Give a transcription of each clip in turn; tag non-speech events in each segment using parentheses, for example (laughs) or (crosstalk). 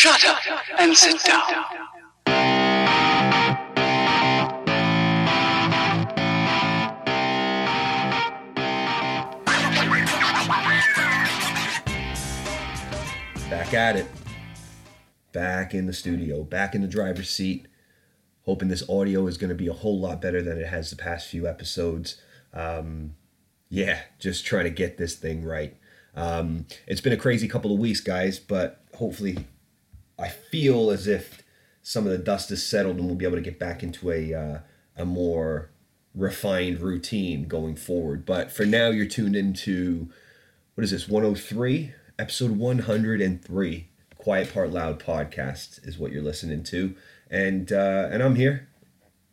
Shut up and sit down. Back at it. Back in the studio, back in the driver's seat. Hoping this audio is going to be a whole lot better than it has the past few episodes. Um, yeah, just trying to get this thing right. Um, it's been a crazy couple of weeks, guys, but hopefully, I feel as if some of the dust is settled and we'll be able to get back into a uh, a more refined routine going forward. But for now, you're tuned into what is this 103 episode 103 quiet part loud podcast is what you're listening to. And uh and i'm here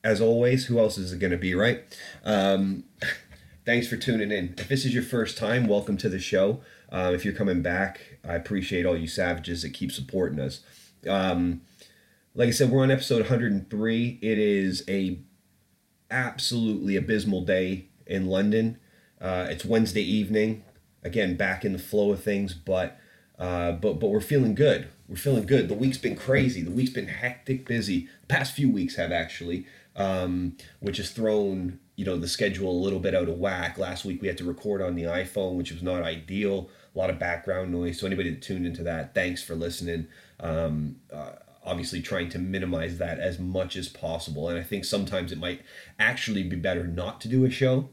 as always. Who else is it going to be right? Um (laughs) thanks for tuning in. If this is your first time welcome to the show. Uh, if you're coming back i appreciate all you savages that keep supporting us um like i said we're on episode 103 it is a absolutely abysmal day in london. Uh, it's wednesday evening. Again back in the flow of things but uh, but but we're feeling good. We're feeling good. The week's been crazy. The week's been hectic busy. The past few weeks have actually um, which has thrown you know the schedule a little bit out of whack. Last week we had to record on the iphone which was not ideal. A lot of background noise. So anybody that tuned into that thanks for listening um, uh, obviously trying to minimize that as much as possible and i think sometimes it might actually be better not to do a show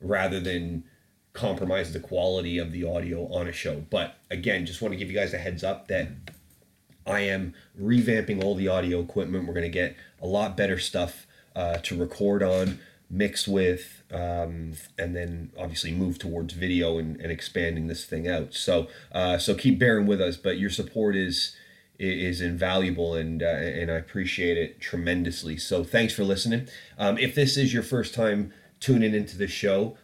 rather than compromise the quality of the audio on a show. But again, just want to give you guys a heads up that I am revamping all the audio equipment. We're going to get a lot better stuff uh, to record on, mix with, um, and then obviously move towards video and, and expanding this thing out. So uh, so keep bearing with us. But your support is is invaluable and uh, and I appreciate it tremendously. So thanks for listening. Um, if this is your first time tuning into the show,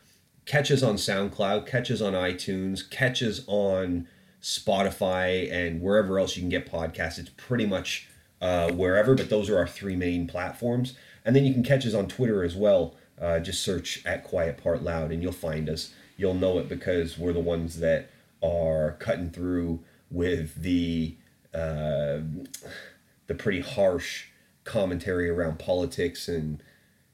catch us on SoundCloud, catch us on iTunes, catch us on Spotify, and wherever else you can get podcasts. It's pretty much uh, wherever, but those are our three main platforms. And then you can catch us on Twitter as well. Uh, just search at Quiet Part Loud, and you'll find us. You'll know it because we're the ones that are cutting through with the uh, the pretty harsh commentary around politics and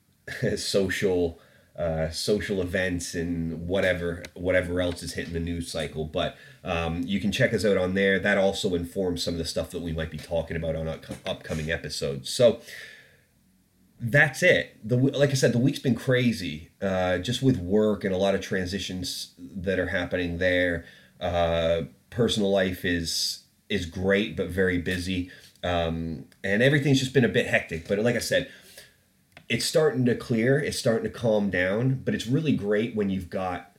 (laughs) social uh, social events and whatever whatever else is hitting the news cycle. But um, you can check us out on there. That also informs some of the stuff that we might be talking about on up- upcoming episodes. So that's it. The like I said, the week's been crazy, uh, just with work and a lot of transitions that are happening there. Uh, personal life is is great, but very busy, um, and everything's just been a bit hectic. But like I said, it's starting to clear, it's starting to calm down, but it's really great when you've got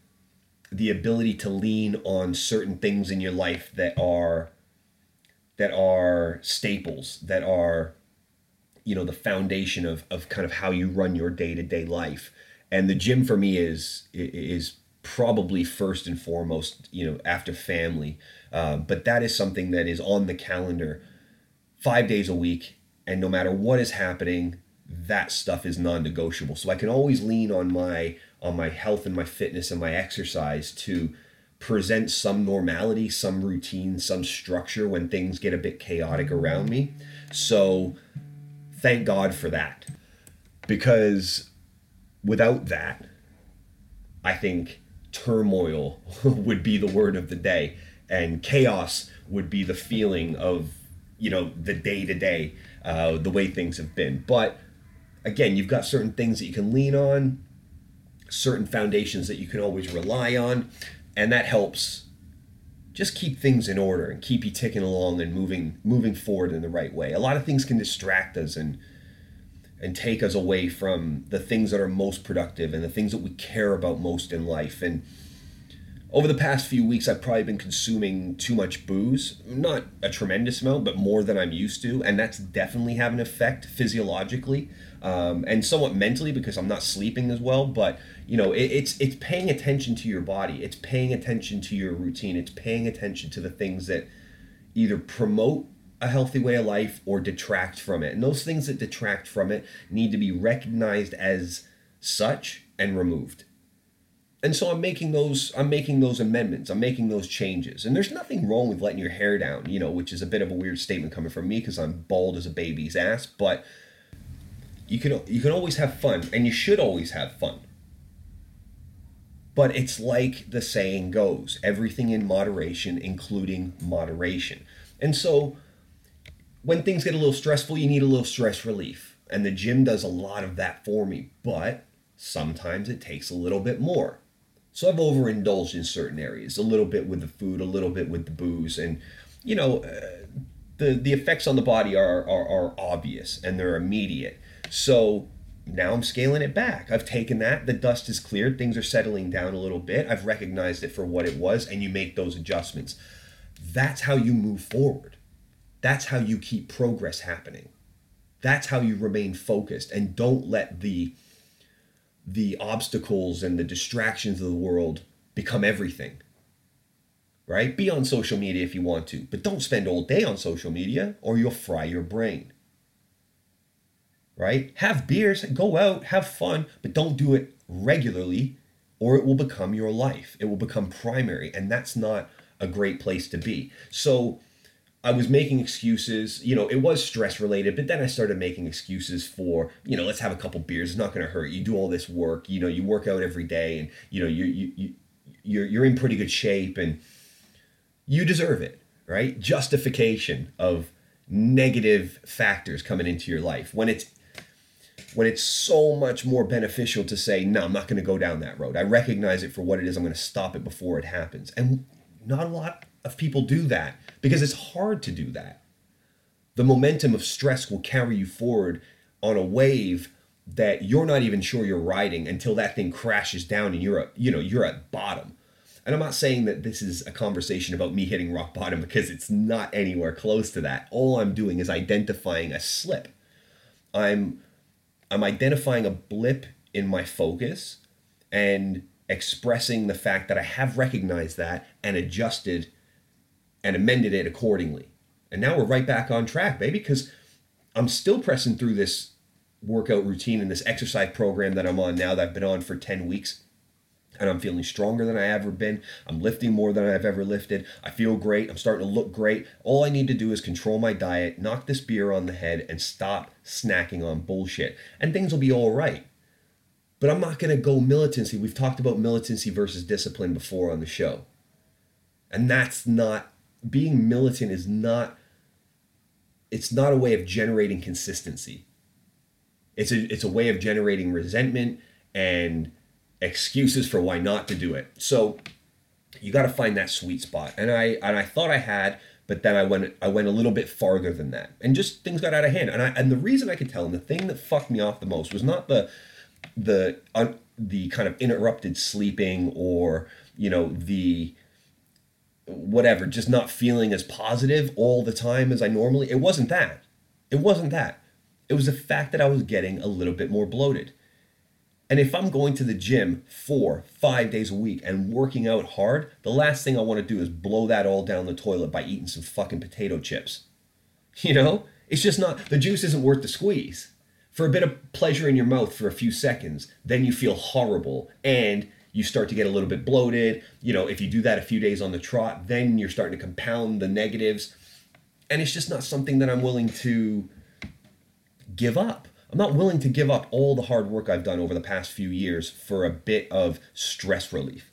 the ability to lean on certain things in your life that are that are staples, that are you know the foundation of of kind of how you run your day-to-day life. And the gym for me is is probably first and foremost, you know, after family. Uh, but that is something that is on the calendar five days a week, and no matter what is happening, that stuff is non-negotiable. So i can always lean on my on my health and my fitness and my exercise to present some normality some routine some structure when things get a bit chaotic around me. So thank god for that. Because without that i think turmoil (laughs) would be the word of the day and chaos would be the feeling of you know the day to day the way things have been but again, you've got certain things that you can lean on, certain foundations that you can always rely on, and that helps just keep things in order and keep you ticking along and moving moving forward in the right way. A lot of things can distract us and and take us away from the things that are most productive and the things that we care about most in life. And over the past few weeks, I've probably been consuming too much booze. Not a tremendous amount, but more than I'm used to. And that's definitely having an effect physiologically um, and somewhat mentally because I'm not sleeping as well. But, you know, it, it's, it's paying attention to your body, it's paying attention to your routine, it's paying attention to the things that either promote a healthy way of life or detract from it. And those things that detract from it need to be recognized as such and removed and so I'm making those I'm making those amendments. I'm making those changes. And there's nothing wrong with letting your hair down, you know, which is a bit of a weird statement coming from me because I'm bald as a baby's ass, but you can you can always have fun and you should always have fun. But it's like the saying goes, everything in moderation including moderation. And so when things get a little stressful, you need a little stress relief. And the gym does a lot of that for me, but sometimes it takes a little bit more. So I've overindulged in certain areas, a little bit with the food, a little bit with the booze, and you know, uh, the the effects on the body are, are are obvious and they're immediate. So now I'm scaling it back. I've taken that, the dust is cleared, things are settling down a little bit. I've recognized it for what it was, and you make those adjustments. That's how you move forward. That's how you keep progress happening. That's how you remain focused and don't let the the obstacles and the distractions of the world become everything. Right? Be on social media if you want to, but don't spend all day on social media or you'll fry your brain. Right? Have beers, go out, have fun, but don't do it regularly or it will become your life. It will become primary, and that's not a great place to be. So, I was making excuses. You know, it was stress related, but then I started making excuses for, you know, let's have a couple beers. It's not going to hurt. You do all this work. You know, you work out every day, and you know, you you you you're you're in pretty good shape, and you deserve it, right? Justification of negative factors coming into your life when it's when it's so much more beneficial to say, no, I'm not going to go down that road. I recognize it for what it is. I'm going to stop it before it happens. And not a lot of people do that because it's hard to do that. The momentum of stress will carry you forward on a wave that you're not even sure you're riding until that thing crashes down and you're at, you know, you're at bottom. And I'm not saying that this is a conversation about me hitting rock bottom (laughs) because it's not anywhere close to that. All I'm doing is identifying a slip. I'm I'm identifying a blip in my focus and expressing the fact that I have recognized that and adjusted and amended it accordingly. And now we're right back on track, baby, because I'm still pressing through this workout routine and this exercise program that I'm on now that I've been on for 10 weeks. And I'm feeling stronger than I ever been. I'm lifting more than I've ever lifted. I feel great. I'm starting to look great. All I need to do is control my diet, knock this beer on the head, and stop snacking on bullshit. And things will be all right. But I'm not going to go militancy. We've talked about militancy versus discipline before on the show. And that's not being militant is not it's not a way of generating consistency. It's a it's a way of generating resentment and excuses for why not to do it. So you got to find that sweet spot. And I and I thought I had, but then I went I went a little bit farther than that. And just things got out of hand. And I and the reason I could tell and the thing that fucked me off the most was not the the un, the kind of interrupted sleeping or, you know, the whatever, just not feeling as positive all the time as I normally. It wasn't that. It wasn't that. It was the fact that I was getting a little bit more bloated. And if I'm going to the gym four, five days a week and working out hard, the last thing I want to do is blow that all down the toilet by eating some fucking potato chips. You know? It's just not, the juice isn't worth the squeeze. For a bit of pleasure in your mouth for a few seconds, then you feel horrible and you start to get a little bit bloated. You know, if you do that a few days on the trot, then you're starting to compound the negatives. And it's just not something that I'm willing to give up. I'm not willing to give up all the hard work I've done over the past few years for a bit of stress relief.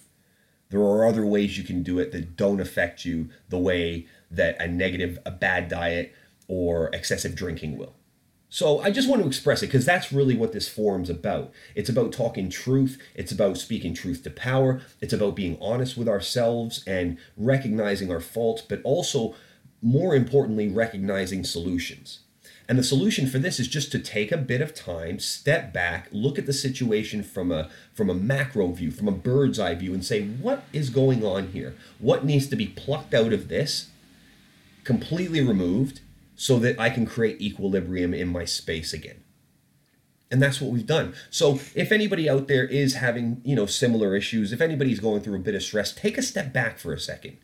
There are other ways you can do it that don't affect you the way that a negative, a bad diet, or excessive drinking will. So I just want to express it because that's really what this forum's about. It's about talking truth, it's about speaking truth to power, it's about being honest with ourselves and recognizing our faults, but also, more importantly, recognizing solutions. And the solution for this is just to take a bit of time, step back, look at the situation from a from a macro view, from a bird's eye view and say what is going on here? What needs to be plucked out of this? Completely removed so that I can create equilibrium in my space again. And that's what we've done. So if anybody out there is having, you know, similar issues, if anybody's going through a bit of stress, take a step back for a second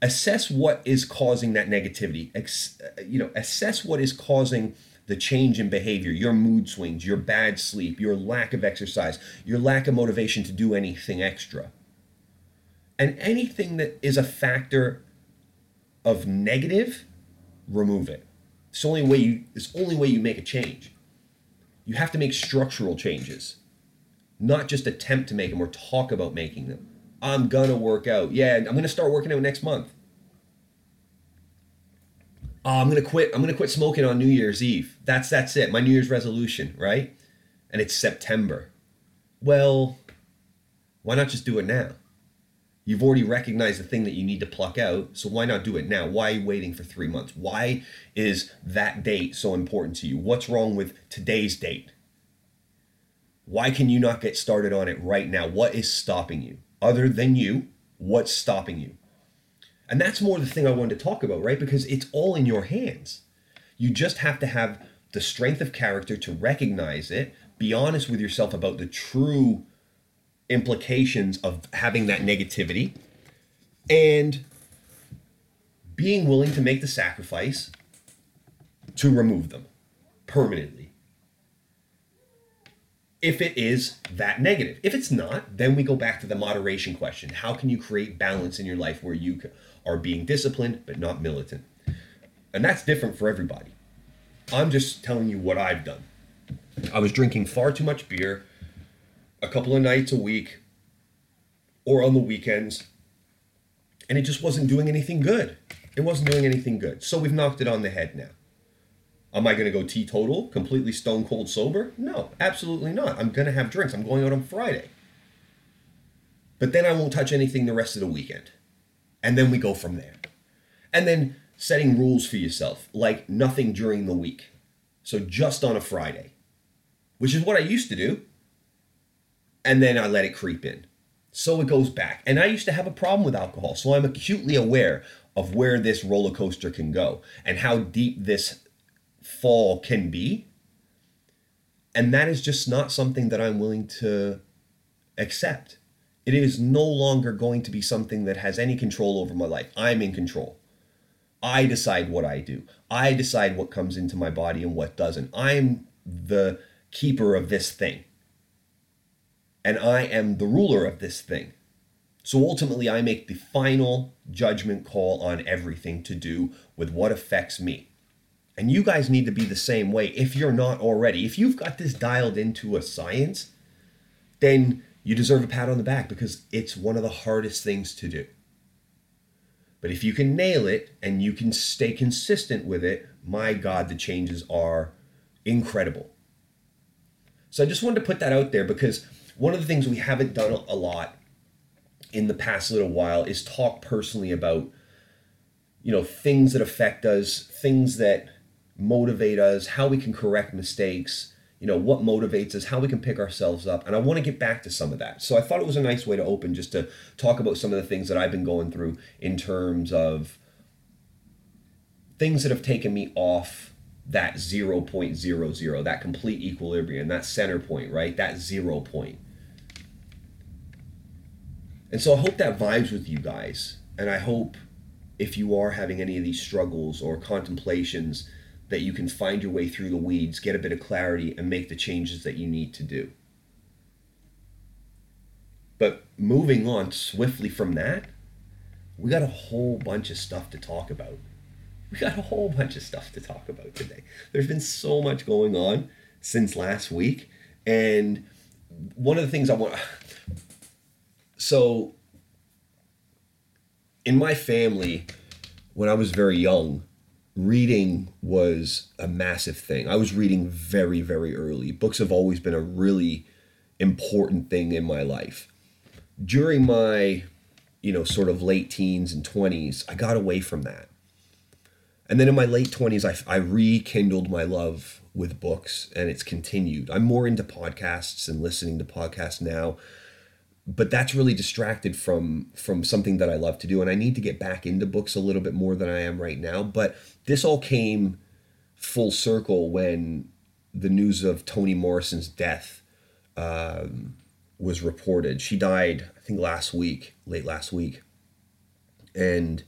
assess what is causing that negativity uh, you know assess what is causing the change in behavior, your mood swings, your bad sleep, your lack of exercise, your lack of motivation to do anything extra. And anything that is a factor of negative, remove it. It's the only way you it's only way you make a change. You have to make structural changes. Not just attempt to make them or talk about making them. I'm gonna work out. Yeah, I'm gonna start working out next month. Oh, I'm gonna quit. I'm gonna quit smoking on New Year's Eve. That's that's it. My New Year's resolution, right? And it's September. Well, why not just do it now? You've already recognized the thing that you need to pluck out, so why not do it now? Why are you waiting for three months? Why is that date so important to you? What's wrong with today's date? Why can you not get started on it right now? What is stopping you? Other than you, what's stopping you? And that's more the thing I wanted to talk about, right? Because it's all in your hands. You just have to have the strength of character to recognize it, be honest with yourself about the true implications of having that negativity and being willing to make the sacrifice to remove them permanently. If it is that negative. If it's not, then we go back to the moderation question. How can you create balance in your life where you are being disciplined but not militant? And that's different for everybody. I'm just telling you what I've done. I was drinking far too much beer a couple of nights a week or on the weekends, and it just wasn't doing anything good. It wasn't doing anything good. So we've knocked it on the head now. Am I going to go teetotal, completely stone cold sober? No, absolutely not. I'm going to have drinks. I'm going out on Friday. But then I won't touch anything the rest of the weekend. And then we go from there. And then setting rules for yourself, like nothing during the week. So just on a Friday, which is what I used to do and then I let it creep in. So it goes back. And I used to have a problem with alcohol, so I'm acutely aware of where this roller coaster can go and how deep this fall can be. And that is just not something that I'm willing to accept. It is no longer going to be something that has any control over my life. I'm in control. I decide what I do. I decide what comes into my body and what doesn't. I'm the keeper of this thing and I am the ruler of this thing. So ultimately, I make the final judgment call on everything to do with what affects me. And you guys need to be the same way if you're not already. If you've got this dialed into a science, then you deserve a pat on the back because it's one of the hardest things to do. But if you can nail it and you can stay consistent with it, my God, the changes are incredible. So I just wanted to put that out there because one of the things we haven't done a lot in the past little while is talk personally about you know things that affect us things that motivate us how we can correct mistakes you know what motivates us how we can pick ourselves up. And i want to get back to some of that. So i thought it was a nice way to open just to talk about some of the things that i've been going through in terms of things that have taken me off that 0.00, that complete equilibrium, that center point, right? That zero point. And so I hope that vibes with you guys. And I hope if you are having any of these struggles or contemplations, that you can find your way through the weeds, get a bit of clarity, and make the changes that you need to do. But moving on swiftly from that, we got a whole bunch of stuff to talk about we got a whole bunch of stuff to talk about today. There's been so much going on since last week. And one of the things I want. So, in my family, when I was very young, reading was a massive thing. I was reading very, very early. Books have always been a really important thing in my life. During my, you know, sort of late teens and 20s, I got away from that. And then in my late 20s, I, I rekindled my love with books and it's continued. I'm more into podcasts and listening to podcasts now. But that's really distracted from from something that I love to do, and I need to get back into books a little bit more than I am right now. But this all came full circle when the news of Toni Morrison's death um, was reported. She died, I think, last week, late last week, and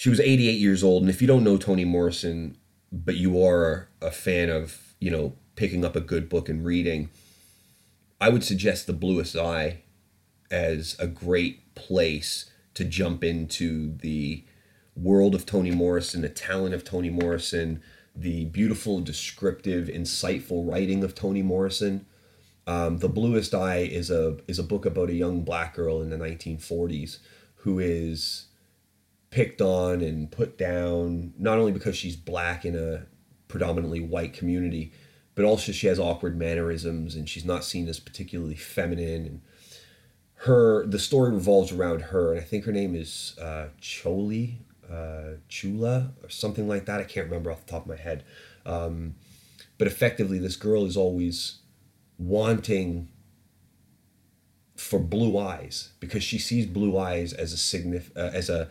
she was 88 years old. And if you don't know Toni Morrison, but you are a fan of you know picking up a good book and reading, I would suggest The Bluest Eye as a great place to jump into the world of Toni Morrison, the talent of Toni Morrison, the beautiful, descriptive, insightful writing of Toni Morrison. Um, the Bluest Eye is a is a book about a young black girl in the 1940s who is picked on and put down not only because she's black in a predominantly white community, but also she has awkward mannerisms and she's not seen as particularly feminine. And her the story revolves around her, and I think her name is uh, Choli uh, Chula or something like that. I can't remember off the top of my head. Um, but effectively, this girl is always wanting for blue eyes because she sees blue eyes as a signif- uh, as a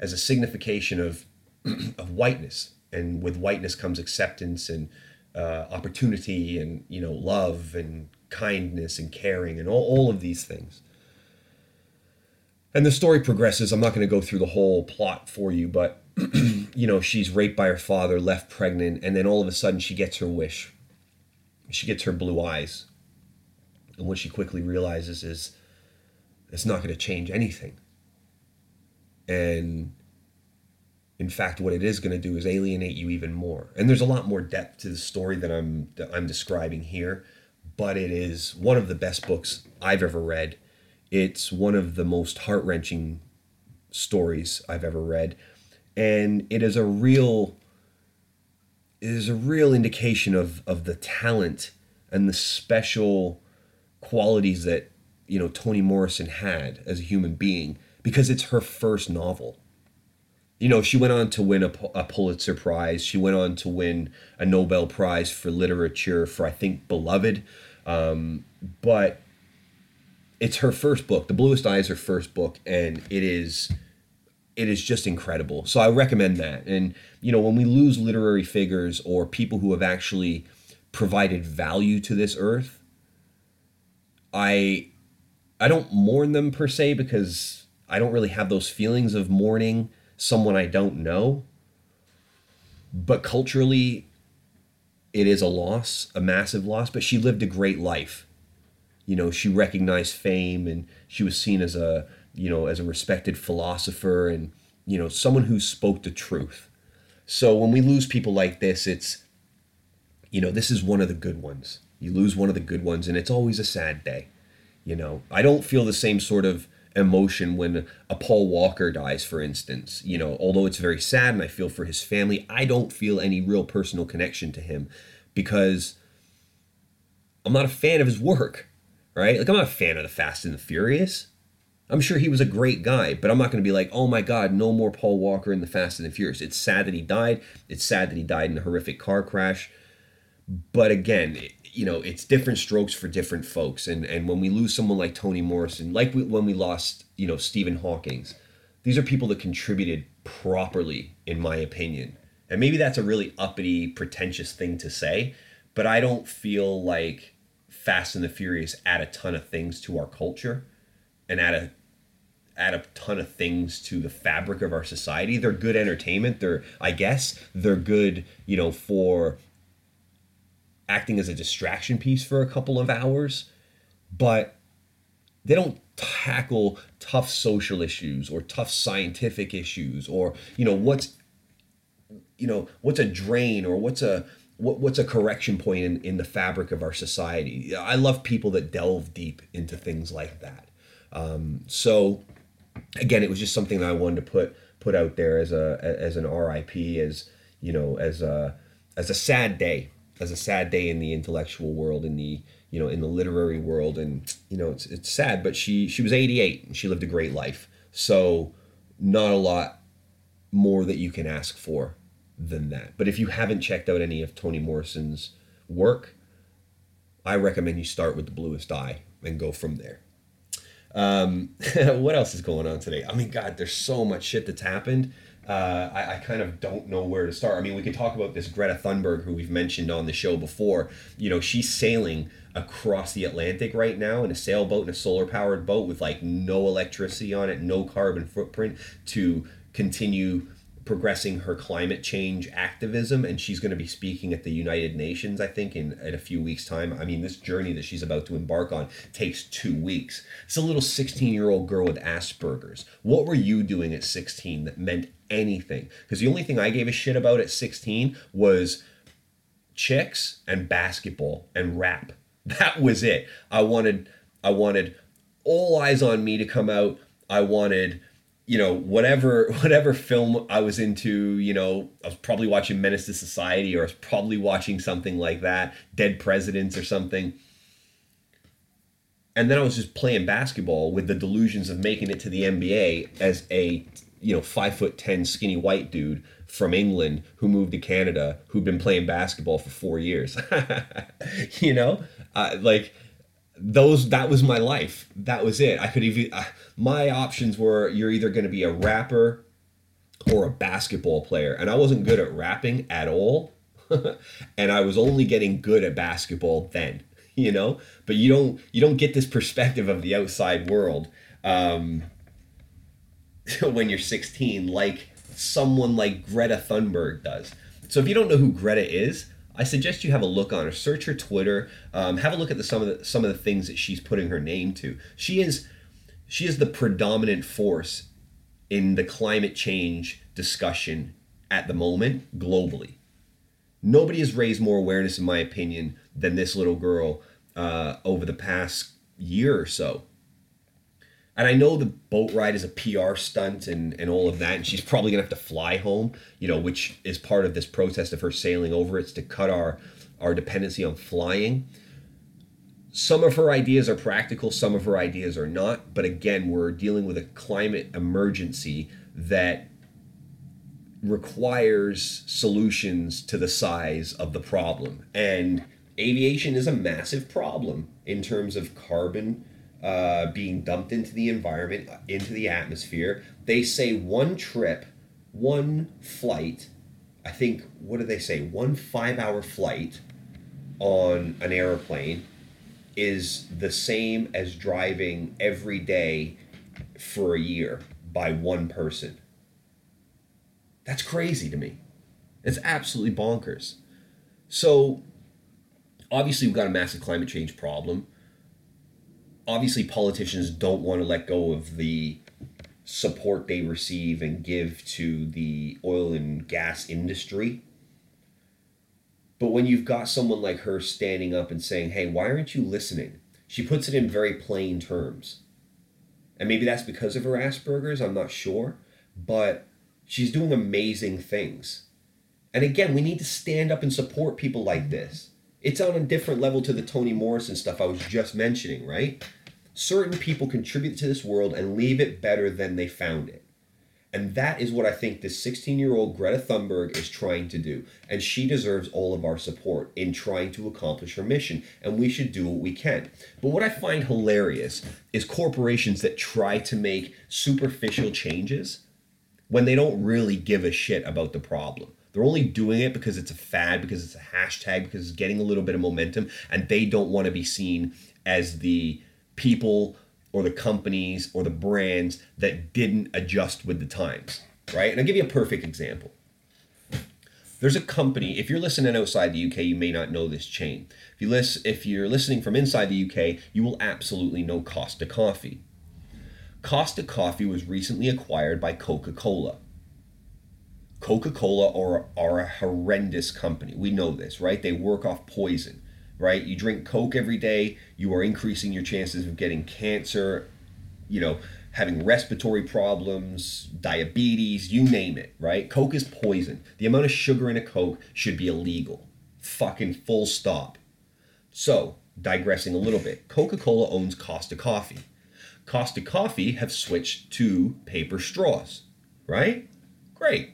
as a signification of (clears throat) of whiteness, and with whiteness comes acceptance and uh, opportunity, and you know love and kindness and caring and all, all of these things. And the story progresses. I'm not going to go through the whole plot for you, but (clears throat) you know, she's raped by her father, left pregnant, and then all of a sudden she gets her wish. She gets her blue eyes. And what she quickly realizes is it's not going to change anything. And in fact, what it is going to do is alienate you even more. And there's a lot more depth to the story that I'm that I'm describing here, but it is one of the best books I've ever read. It's one of the most heart wrenching stories I've ever read, and it is a real it is a real indication of of the talent and the special qualities that you know Toni Morrison had as a human being because it's her first novel. You know, she went on to win a, a Pulitzer Prize. She went on to win a Nobel Prize for literature for I think Beloved. Um, but it's her first book. The Bluest Eye is her first book, and it is it is just incredible. So I recommend that. And you know, when we lose literary figures or people who have actually provided value to this earth, I I don't mourn them per se because I don't really have those feelings of mourning someone I don't know. But culturally, it is a loss, a massive loss. But she lived a great life you know she recognized fame and she was seen as a you know as a respected philosopher and you know someone who spoke the truth so when we lose people like this it's you know this is one of the good ones you lose one of the good ones and it's always a sad day you know i don't feel the same sort of emotion when a paul walker dies for instance you know although it's very sad and i feel for his family i don't feel any real personal connection to him because i'm not a fan of his work right? Like I'm not a fan of the Fast and the Furious. I'm sure he was a great guy, but I'm not going to be like, oh my God, no more Paul Walker in the Fast and the Furious. It's sad that he died. It's sad that he died in a horrific car crash. But again, you know, it's different strokes for different folks. And and when we lose someone like Toni Morrison, like we, when we lost, you know, Stephen Hawking's, these are people that contributed properly, in my opinion. And maybe that's a really uppity, pretentious thing to say, but I don't feel like Fast and the Furious add a ton of things to our culture and add a add a ton of things to the fabric of our society. They're good entertainment. They're I guess they're good, you know, for acting as a distraction piece for a couple of hours, but they don't tackle tough social issues or tough scientific issues or, you know, what's you know, what's a drain or what's a what, what's a correction point in, in the fabric of our society. I love people that delve deep into things like that. Um, so again, it was just something that I wanted to put put out there as a as an RIP, as you know, as a as a sad day, as a sad day in the intellectual world, in the you know, in the literary world, and you know, it's it's sad, but she she was 88 and she lived a great life. So not a lot more that you can ask for than that. But if you haven't checked out any of Toni Morrison's work, I recommend you start with The Bluest Eye and go from there. Um, (laughs) what else is going on today? I mean, God, there's so much shit that's happened. Uh, I, I, kind of don't know where to start. I mean, we can talk about this Greta Thunberg, who we've mentioned on the show before. You know, she's sailing across the Atlantic right now in a sailboat and a solar powered boat with like no electricity on it, no carbon footprint to continue progressing her climate change activism and she's going to be speaking at the united nations i think in, in a few weeks time. I mean this journey that she's about to embark on takes two weeks. It's a little 16 year old girl with asperger's. What were you doing at 16 that meant anything? Because the only thing i gave a shit about at 16 was chicks and basketball and rap. (laughs) That was it. I wanted i wanted all eyes on me to come out. I wanted you know whatever (laughs) whatever film I was into, you know, I was probably watching Menace to Society or I was probably watching something like that, Dead Presidents or something. And then I was just playing basketball with the delusions of making it to the NBA as a you know five foot ten skinny white dude from England who moved to Canada who'd been playing basketball for four years. (laughs) you know, uh, like those that was my life. That was it. I could even uh, my options were you're either going to be a rapper or a basketball player, and I wasn't good at rapping at all. (laughs) and I was only getting good at basketball then, (laughs) you know. But you don't you don't get this perspective of the outside world um, (laughs) when you're 16, like someone like Greta Thunberg does. So if you don't know who Greta is, I suggest you have a look on her. Search her Twitter. Um, have a look at the, some of the some of the things that she's putting her name to. She is she is the predominant force in the climate change discussion at the moment globally. Nobody has raised more awareness, in my opinion, than this little girl uh, over the past year or so. And I know the boat ride is a PR stunt and, and all of that, and she's probably gonna have to fly home, you know, which is part of this protest of her sailing over. It's to cut our our dependency on flying. Some of her ideas are practical, some of her ideas are not. But again, we're dealing with a climate emergency that requires solutions to the size of the problem. And aviation is a massive problem in terms of carbon uh, being dumped into the environment, into the atmosphere. They say one trip, one flight, I think, what do they say? One five hour flight on an airplane is the same as driving every day for a year by one person. That's crazy to me. It's absolutely bonkers. So, obviously, we've got a massive climate change problem obviously politicians don't want to let go of the support they receive and give to the oil and gas industry. But when you've got someone like her standing up and saying, hey, why aren't you listening? She puts it in very plain terms. And maybe that's because of her Asperger's, I'm not sure. But she's doing amazing things. And again, we need to stand up and support people like this. It's on a different level to the Toni Morrison stuff I was just mentioning, right? Certain people contribute to this world and leave it better than they found it. And that is what I think this 16 year old Greta Thunberg is trying to do. And she deserves all of our support in trying to accomplish her mission. And we should do what we can. But what I find hilarious is corporations that try to make superficial changes when they don't really give a shit about the problem. They're only doing it because it's a fad, because it's a hashtag, because it's getting a little bit of momentum, and they don't want to be seen as the people or the companies or the brands that didn't adjust with the times, right? And I'll give you a perfect example. There's a company, if you're listening outside the UK, you may not know this chain. If you list, if you're listening from inside the UK, you will absolutely know Costa Coffee. Costa Coffee was recently acquired by Coca-Cola. Coca-Cola are, are a horrendous company. We know this, right? They work off poison, right? You drink Coke every day, you are increasing your chances of getting cancer, you know, having respiratory problems, diabetes, you name it, right? Coke is poison. The amount of sugar in a Coke should be illegal. Fucking full stop. So, digressing a little bit, Coca Cola owns Costa Coffee. Costa Coffee have switched to paper straws, right? Great.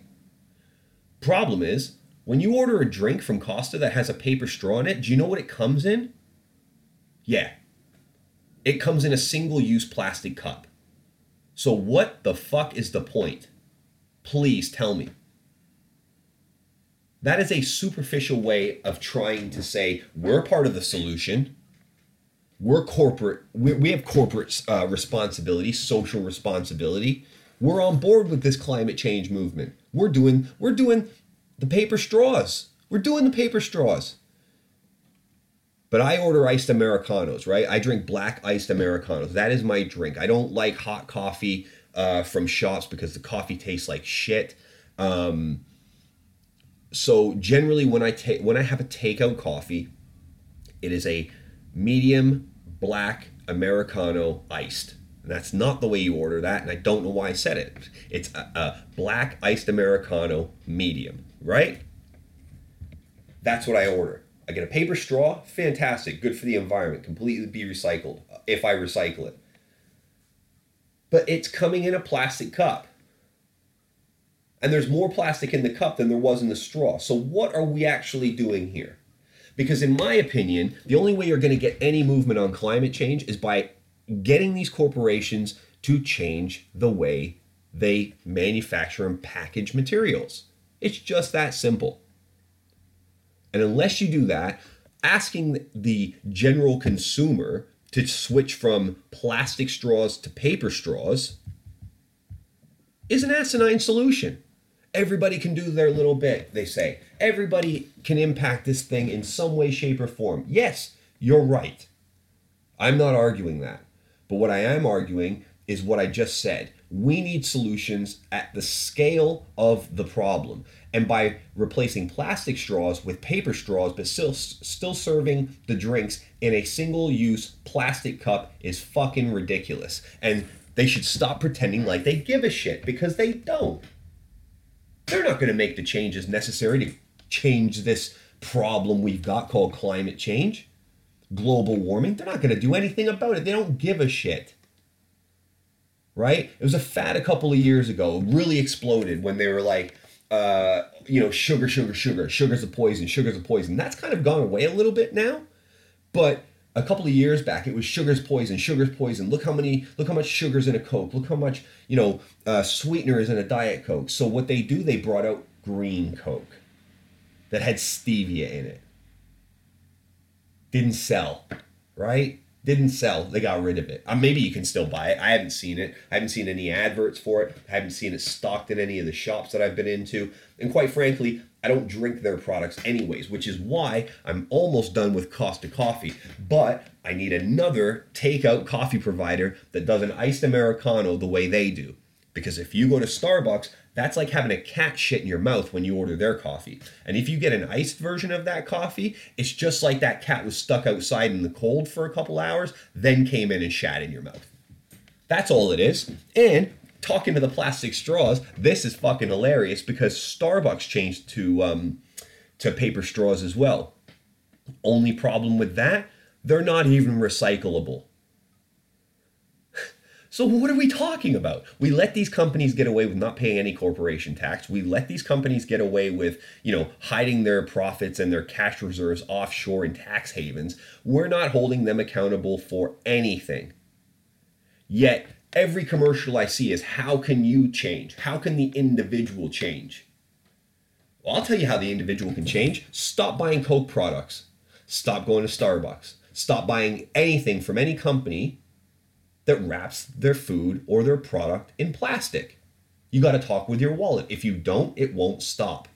Problem is, when you order a drink from Costa that has a paper straw in it, do you know what it comes in? Yeah. It comes in a single use plastic cup. So, what the fuck is the point? Please tell me. That is a superficial way of trying to say we're part of the solution. We're corporate. We, we have corporate uh, responsibility, social responsibility, We're on board with this climate change movement. We're doing we're doing the paper straws. We're doing the paper straws. But I order iced Americanos, right? I drink black iced Americanos. That is my drink. I don't like hot coffee uh, from shops because the coffee tastes like shit. Um, so generally, when I take when I have a takeout coffee, it is a medium black Americano iced. And that's not the way you order that, and I don't know why I said it. It's a, a black iced Americano medium, right? That's what I order. I get a paper straw, fantastic, good for the environment, completely be recycled uh, if I recycle it. But it's coming in a plastic cup. And there's more plastic in the cup than there was in the straw. So, what are we actually doing here? Because, in my opinion, the only way you're going to get any movement on climate change is by getting these corporations to change the way they manufacture and package materials. It's just that simple. And unless you do that, asking the general consumer to switch from plastic straws to paper straws is an asinine solution. Everybody can do their little bit, they say. Everybody can impact this thing in some way, shape, or form. Yes, you're right. I'm not arguing that. But what I am arguing is what I just said. We need solutions at the scale of the problem. And by replacing plastic straws with paper straws but still still serving the drinks in a single use plastic cup is fucking ridiculous. And they should stop pretending like they give a shit because they don't. They're not going to make the changes necessary to change this problem we've got called climate change. Global warming they're not going to do anything about it. They don't give a shit right it was a fad a couple of years ago really exploded when they were like uh, you know, sugar, sugar, sugar, sugar's a poison, sugar's a poison. That's kind of gone away a little bit now. But a couple of years back, it was sugar's poison, sugar's poison. Look how many, look how much sugar's in a Coke. Look how much, you know, uh, sweetener is in a Diet Coke. So what they do, they brought out green Coke that had stevia in it. Didn't sell, right? Didn't sell. They got rid of it. Uh, maybe you can still buy it. I haven't seen it. I haven't seen any adverts for it. I haven't seen it stocked in any of the shops that I've been into. And quite frankly, I don't drink their products anyways, which is why I'm almost done with Costa Coffee. But I need another takeout coffee provider that does an iced Americano the way they do. Because if you go to Starbucks, that's like having a cat shit in your mouth when you order their coffee. And if you get an iced version of that coffee, it's just like that cat was stuck outside in the cold for a couple hours, then came in and shat in your mouth. That's all it is. And talking to the plastic straws, this is fucking hilarious because Starbucks changed to um, to paper straws as well. Only problem with that, they're not even recyclable. So what are we talking about? We let these companies get away with not paying any corporation tax. We let these companies get away with, you know, hiding their profits and their cash reserves offshore in tax havens. We're not holding them accountable for anything. Yet every commercial I see is how can you change? How can the individual change? Well, I'll tell you how the individual can change. Stop buying Coke products. Stop going to Starbucks. Stop buying anything from any company that wraps their food or their product in plastic. You got to talk with your wallet. If you don't, it won't stop.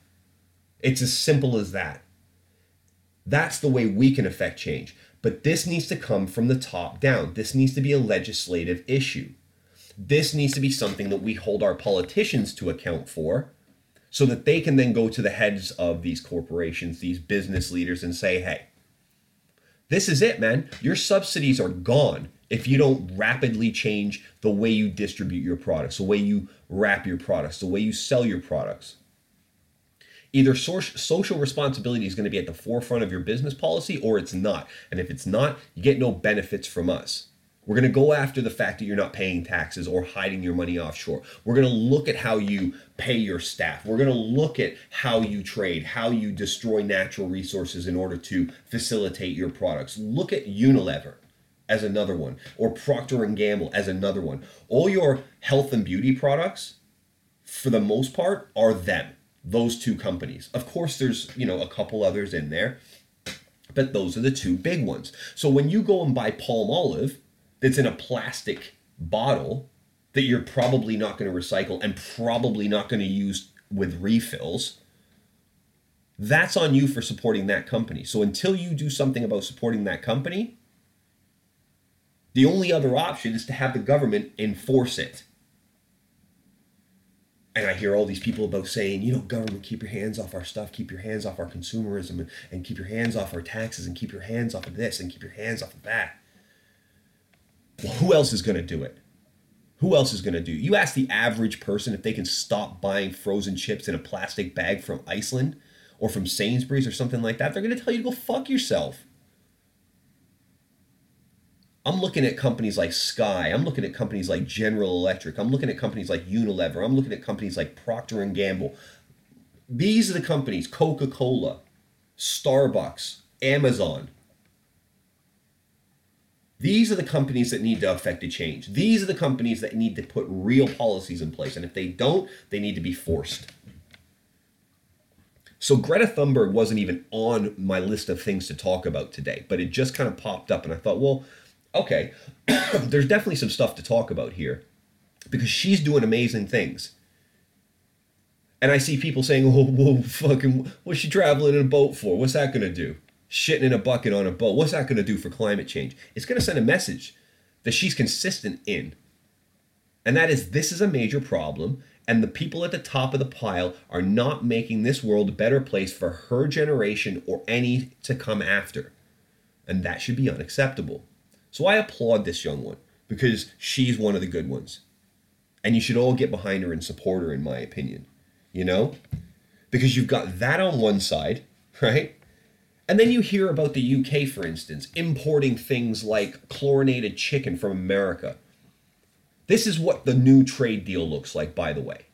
It's as simple as that. That's the way we can affect change. But this needs to come from the top down. This needs to be a legislative issue. This needs to be something that we hold our politicians to account for so that they can then go to the heads of these corporations, these business leaders, and say, hey, this is it, man. Your subsidies are gone if you don't rapidly change the way you distribute your products, the way you wrap your products, the way you sell your products. Either social responsibility is going to be at the forefront of your business policy or it's not. And if it's not, you get no benefits from us. We're going to go after the fact that you're not paying taxes or hiding your money offshore. We're going to look at how you pay your staff. We're going to look at how you trade, how you destroy natural resources in order to facilitate your products. Look at Unilever as another one, or Procter and Gamble as another one. All your health and beauty products, for the most part, are them. Those two companies. Of course, there's you know a couple others in there, but those are the two big ones. So when you go and buy Palmolive, that's in a plastic bottle, that you're probably not going to recycle and probably not going to use with refills, that's on you for supporting that company. So until you do something about supporting that company, the only other option is to have the government enforce it. And I hear all these people about saying, you know, government, keep your hands off our stuff, keep your hands off our consumerism, and keep your hands off our taxes, and keep your hands off of this, and keep your hands off of that. Well, who else is going to do it? Who else is going to do? You ask the average person if they can stop buying frozen chips in a plastic bag from Iceland or from Sainsbury's or something like that, they're going to tell you to go fuck yourself. I'm looking at companies like Sky. I'm looking at companies like General Electric. I'm looking at companies like Unilever. I'm looking at companies like Procter and Gamble. These are the companies, Coca-Cola, Starbucks, Amazon. These are the companies that need to affect a change. These are the companies that need to put real policies in place. And if they don't, they need to be forced. So Greta Thunberg wasn't even on my list of things to talk about today, but it just kind of popped up and I thought, well, okay, (coughs) there's definitely some stuff to talk about here because she's doing amazing things. And I see people saying, "Oh, (laughs) well, fucking, what's she traveling in a boat for? What's that going to do? Shitting in a bucket on a boat. What's that going to do for climate change? It's going to send a message that she's consistent in. And that is, this is a major problem, and the people at the top of the pile are not making this world a better place for her generation or any to come after. And that should be unacceptable. So I applaud this young one because she's one of the good ones. And you should all get behind her and support her, in my opinion. You know? Because you've got that on one side, (laughs) right? And then you hear about the UK, for instance, importing things like chlorinated chicken from America. This is what the new trade deal looks like, by the way.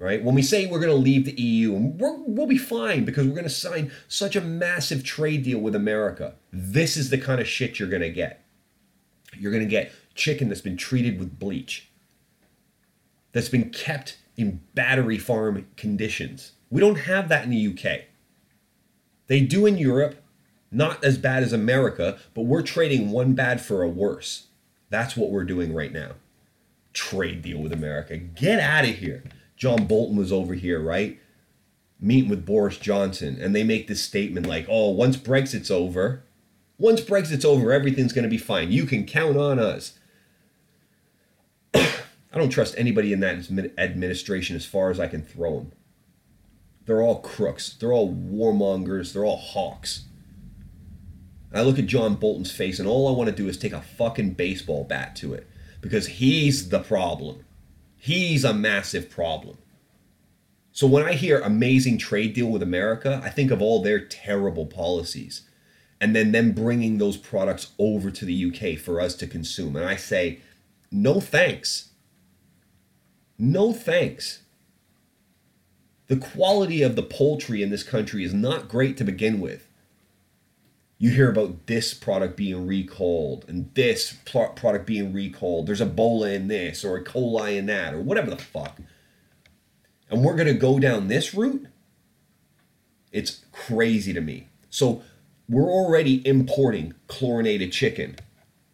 Right? When we say we're going to leave the EU, and we will be fine because we're going to sign such a massive trade deal with America. This is the kind of shit you're going to get. You're going to get chicken that's been treated with bleach, that's been kept in battery farm conditions. We don't have that in the UK. They do in Europe, not as bad as America, but we're trading one bad for a worse. That's what we're doing right now. Trade deal with America. Get out of here. John Bolton was over here, right? Meeting with Boris Johnson, and they make this statement like, oh, once Brexit's over, once Brexit's over, everything's going to be fine. You can count on us. (coughs) I don't trust anybody in that administration as far as I can throw them. They're all crooks. They're all warmongers. They're all hawks. I look at John Bolton's face, and all I want to do is take a fucking baseball bat to it because he's the problem. He's a massive problem. So when I hear amazing trade deal with America, I think of all their terrible policies and then them bringing those products over to the UK for us to consume. And I say, no thanks. No thanks. The quality of the poultry in this country is not great to begin with you hear about this product being recalled and this product being recalled. There's Ebola in this or E. coli in that or whatever the fuck. And we're going to go down this route. It's crazy to me. So we're already importing chlorinated chicken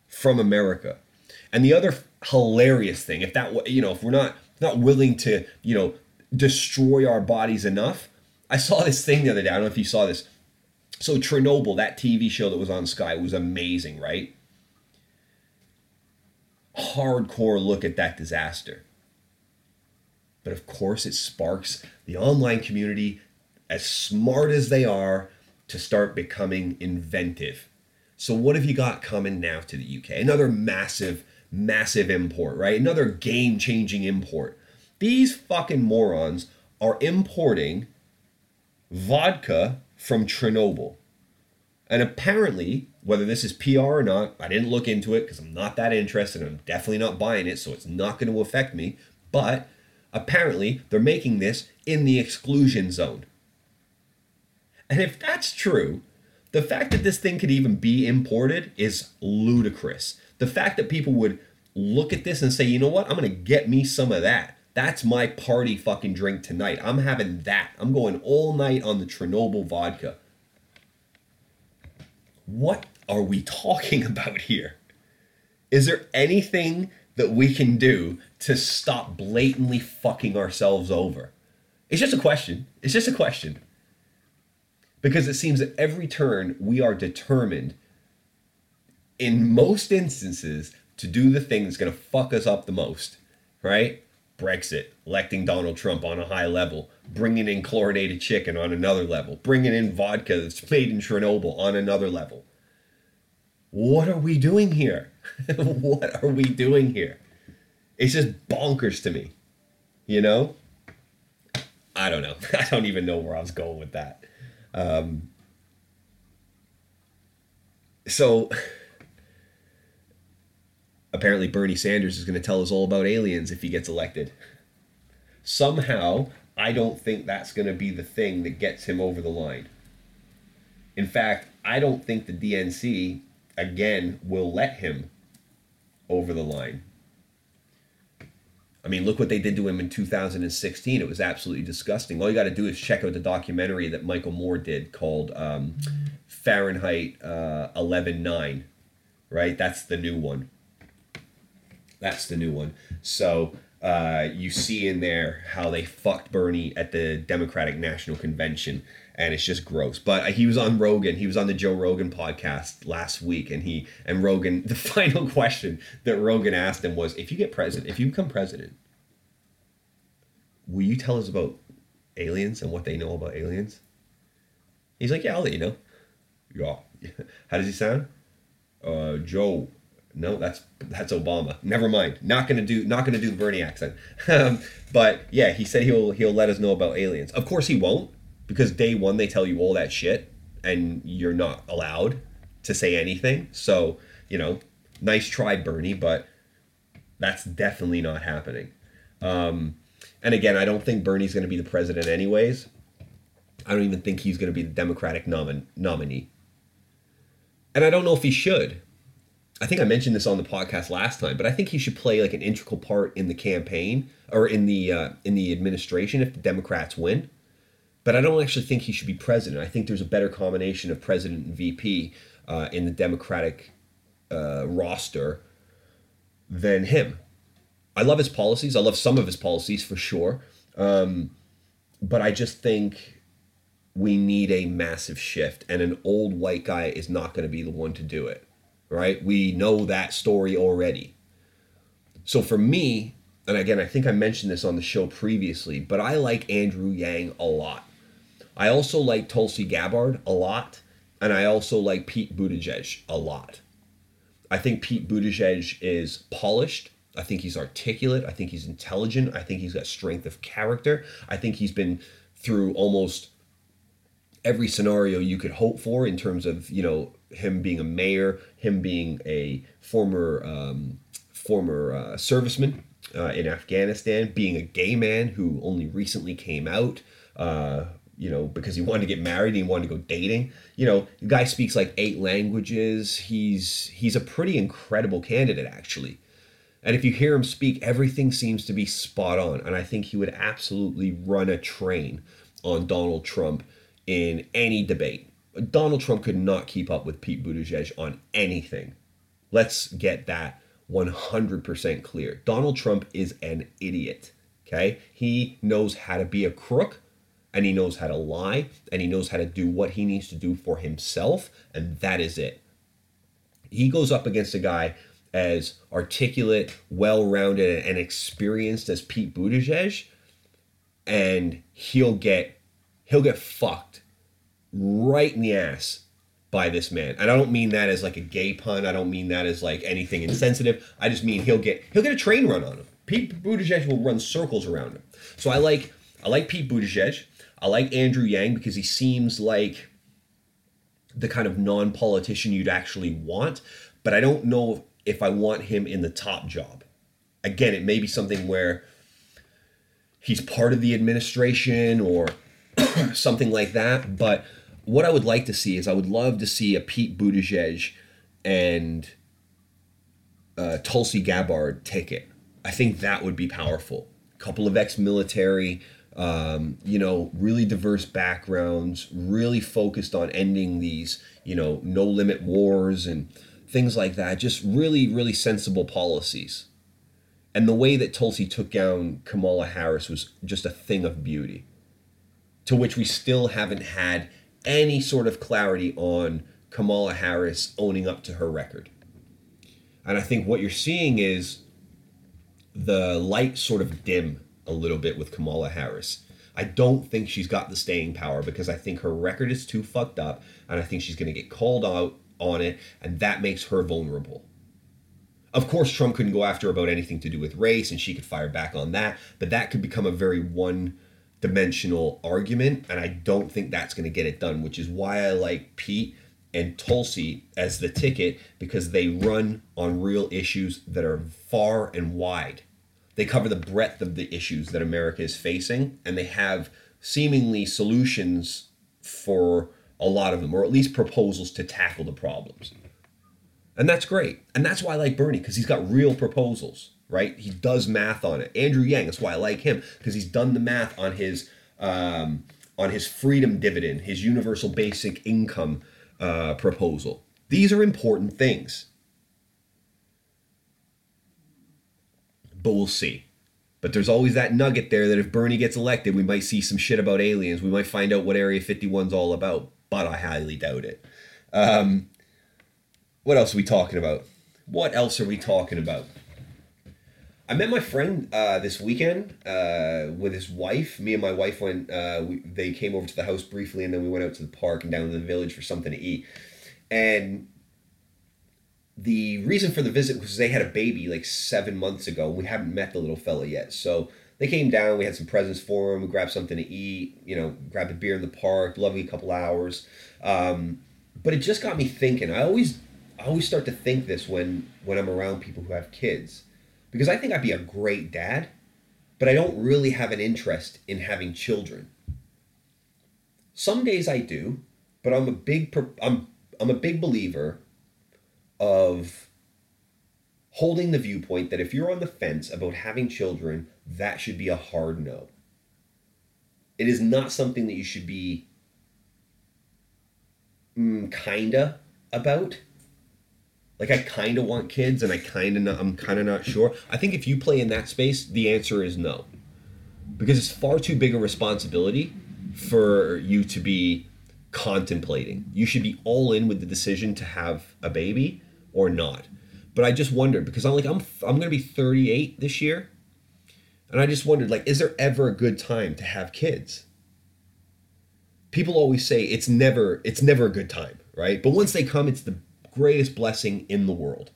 from America. And the other hilarious thing, if that you know, if we're not not willing to, you know, destroy our bodies enough, I saw this thing the other day. I don't know if you saw this so Chernobyl, that TV show that was on Sky, was amazing, right? Hardcore look at that disaster. But of course, it sparks the online community, as smart as they are, to start becoming inventive. So, what have you got coming now to the UK? Another massive, massive import, right? Another game changing import. These fucking morons are importing vodka from Chernobyl. And apparently, whether this is PR or not, I didn't look into it because I'm not that interested. I'm definitely not buying it, so it's not going to affect me. But apparently, they're making this in the exclusion zone. And if that's true, the fact that this thing could even be imported is ludicrous. The fact that people would look at this and say, you know what, I'm going to get me some of that. That's my party fucking drink tonight. I'm having that. I'm going all night on the Chernobyl vodka. What are we talking (laughs) about here? Is there anything that we can do to stop blatantly fucking ourselves over? It's just a question. It's just a question. Because it seems that every turn we are determined, in most instances, to do the thing that's going to fuck us up the most, right? Brexit, electing Donald Trump on a high level, bringing in chlorinated chicken on another level, bringing in vodka that's made in Chernobyl on another level. What are we doing here? (laughs) what are we doing here? It's just bonkers to me. You know? I don't know. (laughs) I don't even know where I was going with that. Um, so (laughs) apparently Bernie Sanders is going to tell us all about aliens if he gets elected. Somehow, I don't think that's going to be the thing that gets him over the line. In fact, I don't think the DNC, again, will let him over the line. I mean, look what they did to him in 2016. It was absolutely disgusting. All you got to do is check out the documentary that Michael Moore did called um, Fahrenheit uh, 11.9, right? That's the new one. That's the new one. So uh, you see in there how they fucked Bernie at the Democratic National Convention, and it's just gross. But he was on Rogan. He was on the Joe Rogan podcast last week, and he and Rogan. (laughs) The final question that Rogan asked him was, "If you get president, if you become president, will you tell us about aliens and what they know about aliens?" He's like, "Yeah, I'll let you know." Yeah. (laughs) How does he sound? Uh, Joe no, that's that's Obama. Never mind. Not gonna do not gonna do the Bernie accent. (laughs) Um, but yeah, he said he'll he'll let us know about aliens. Of course he won't, because day one they tell you all that shit, and you're not allowed to say anything. So you know, nice try, Bernie, but that's definitely not happening. Um, and again, I don't think Bernie's to be the president anyways. I don't even think he's to be the Democratic nomin- nominee. And I don't know if he should I think I mentioned this on the podcast last time, but I think he should play like an integral part in the campaign or in the uh, in the administration if the Democrats win. But I don't actually think he should be president. I think there's a better combination of president and VP uh, in the Democratic uh, roster than him. I love his policies. I love some of his policies for sure. Um, but I just think we need a massive shift, and an old white guy is not going to be the one to do it right? We know that story already. So for me, and again, I think I mentioned this on the show previously, but I like Andrew Yang a lot. I also like Tulsi Gabbard a lot, and I also like Pete Buttigieg a lot. I think Pete Buttigieg is polished. I think he's articulate. I think he's intelligent. I think he's got strength of character. I think he's been through almost every scenario you could hope for in terms of, you know, him being a mayor, him being a former um, former uh, serviceman uh, in Afghanistan, being a gay man who only recently came out. Uh, you know, because he wanted to get married, he wanted to go dating. You know, the guy speaks like eight languages. He's he's a pretty incredible candidate, actually. And if you hear him speak, everything seems to be spot on. And I think he would absolutely run a train on Donald Trump in any debate. Donald Trump could not keep up with Pete Buttigieg on anything. Let's get that 100% clear. Donald Trump is an idiot. Okay? He knows how to be a crook and he knows how to lie and he knows how to do what he needs to do for himself, and that is it. He goes up against a guy as articulate, well rounded, and experienced as Pete Buttigieg, and he'll get he'll get fucked right in the ass by this man. And I don't mean that as like a gay pun. I don't mean that as like anything insensitive. I just mean he'll get he'll get a train run on him. Pete Buttigieg will run circles around him. So I like I like Pete Buttigieg. I like Andrew Yang because he seems like the kind of non-politician you'd actually want, but I don't know if I want him in the top job. Again, it may be something where he's part of the administration or (coughs) something like that, but what I would like to see is I would love to see a Pete Buttigieg and uh, Tulsi Gabbard ticket. I think that would be powerful. A couple of ex-military, um, you know, really diverse backgrounds, really focused on ending these, you know, no limit wars and things like that. Just really, really sensible policies. And the way that Tulsi took down Kamala Harris was just a thing of beauty, to which we still haven't had any sort of clarity on Kamala Harris owning up to her record. And I think what you're seeing is the light sort of dim a little bit with Kamala Harris. I don't think she's got the staying power because I think her record is too fucked up and I think she's going to get called out on it and that makes her vulnerable. Of course, Trump couldn't go after about anything to do with race and she could fire back on that, but that could become a very one dimensional argument and I don't think that's going to get it done, which is why I like Pete and Tulsi as the ticket because they run on real issues that are far and wide they cover the breadth of the issues that America is facing, and they have seemingly solutions for a lot of them, or at least proposals to tackle the problems. And that's great. And that's why I like Bernie, because he's got real proposals, right? He does math on it. Andrew Yang, that's why I like him, because he's done the math on his um, on his freedom dividend, his universal basic income uh, proposal. These are important things. but we'll see. But there's always that nugget there that if Bernie gets elected, we might see some shit about aliens. We might find out what Area 51's all about, but I highly doubt it. Um, what else are we talking about? What else are we talking about? I met my friend uh, this weekend uh, with his wife. Me and my wife went. Uh, we, they came over to the house briefly, and then we went out to the park and down to the village for something to eat. And the reason for the visit was they had a baby like seven months ago. We haven't met the little fella yet. So they came down, we had some presents for him, we grabbed something to eat, you know, grabbed a beer in the park, lovely couple hours. Um, but it just got me thinking. I always I always start to think this when when I'm around people who have kids. Because I think I'd be a great dad, but I don't really have an interest in having children. Some days I do, but I'm a big I'm I'm a big believer of holding the viewpoint that if you're on the fence about having children, that should be a hard no. It is not something that you should be mm, kinda about. Like I kind of want kids, and I kind of. I'm kind of not sure. I think if you play in that space, the answer is no, because it's far too big a responsibility for you to be contemplating. You should be all in with the decision to have a baby or not. But I just wondered because I'm like I'm I'm to be 38 this year. And I just wondered like is there ever a good time to have kids? People always say it's never it's never a good time, right? But once they come it's the greatest blessing in the world.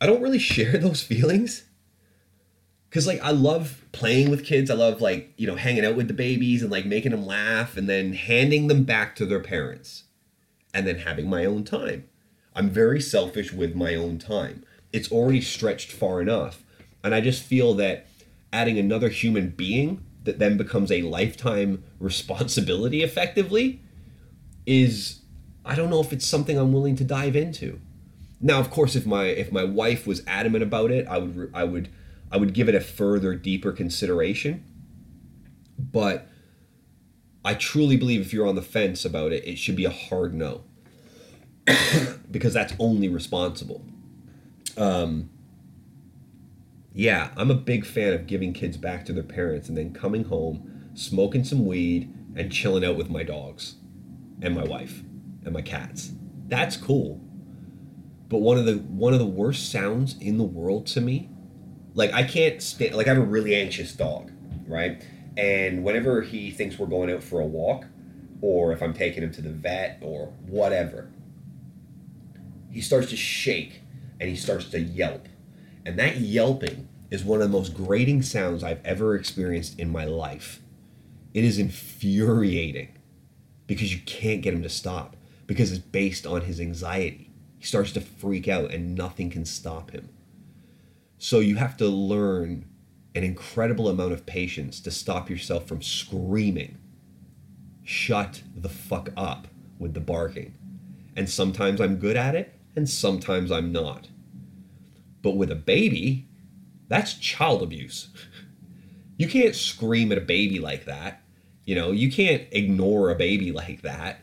I don't really share (laughs) those feelings because like i love playing with kids i love like you know hanging out with the babies and like making them laugh and then handing them back to their parents and then having my own time I'm very selfish with my own time. It's already stretched far enough. And I just feel that adding another human being that then becomes a lifetime (laughs) responsibility effectively is I don't know if it's something I'm willing to dive into. Now, of course, if my if my wife was adamant about it, I would I would I would give it a further deeper consideration. But I truly believe if you're on the fence about it, it should be a hard no. (coughs) because that's only responsible. Um, yeah, I'm a big fan of giving kids back to their parents and then coming home, smoking some weed, and chilling out with my dogs and my wife and my cats. That's cool. But one of the one of the worst sounds in the world to me, like I can't stand like I have a really anxious dog, right? And whenever he thinks we're going out for a walk, or if I'm taking him to the vet or whatever, he starts to shake and he starts to yelp. And that yelping is one of the most grating sounds I've ever experienced in my life. It is infuriating because you can't get him to stop because it's based on his anxiety. He starts to freak out and nothing can stop him. So you have to learn an incredible amount of patience to stop yourself from screaming. Shut the fuck up with the barking. And sometimes I'm good at it, and sometimes I'm not. But with a baby, that's child abuse. (laughs) You can't scream at a baby like that. You know, you can't ignore a baby like that.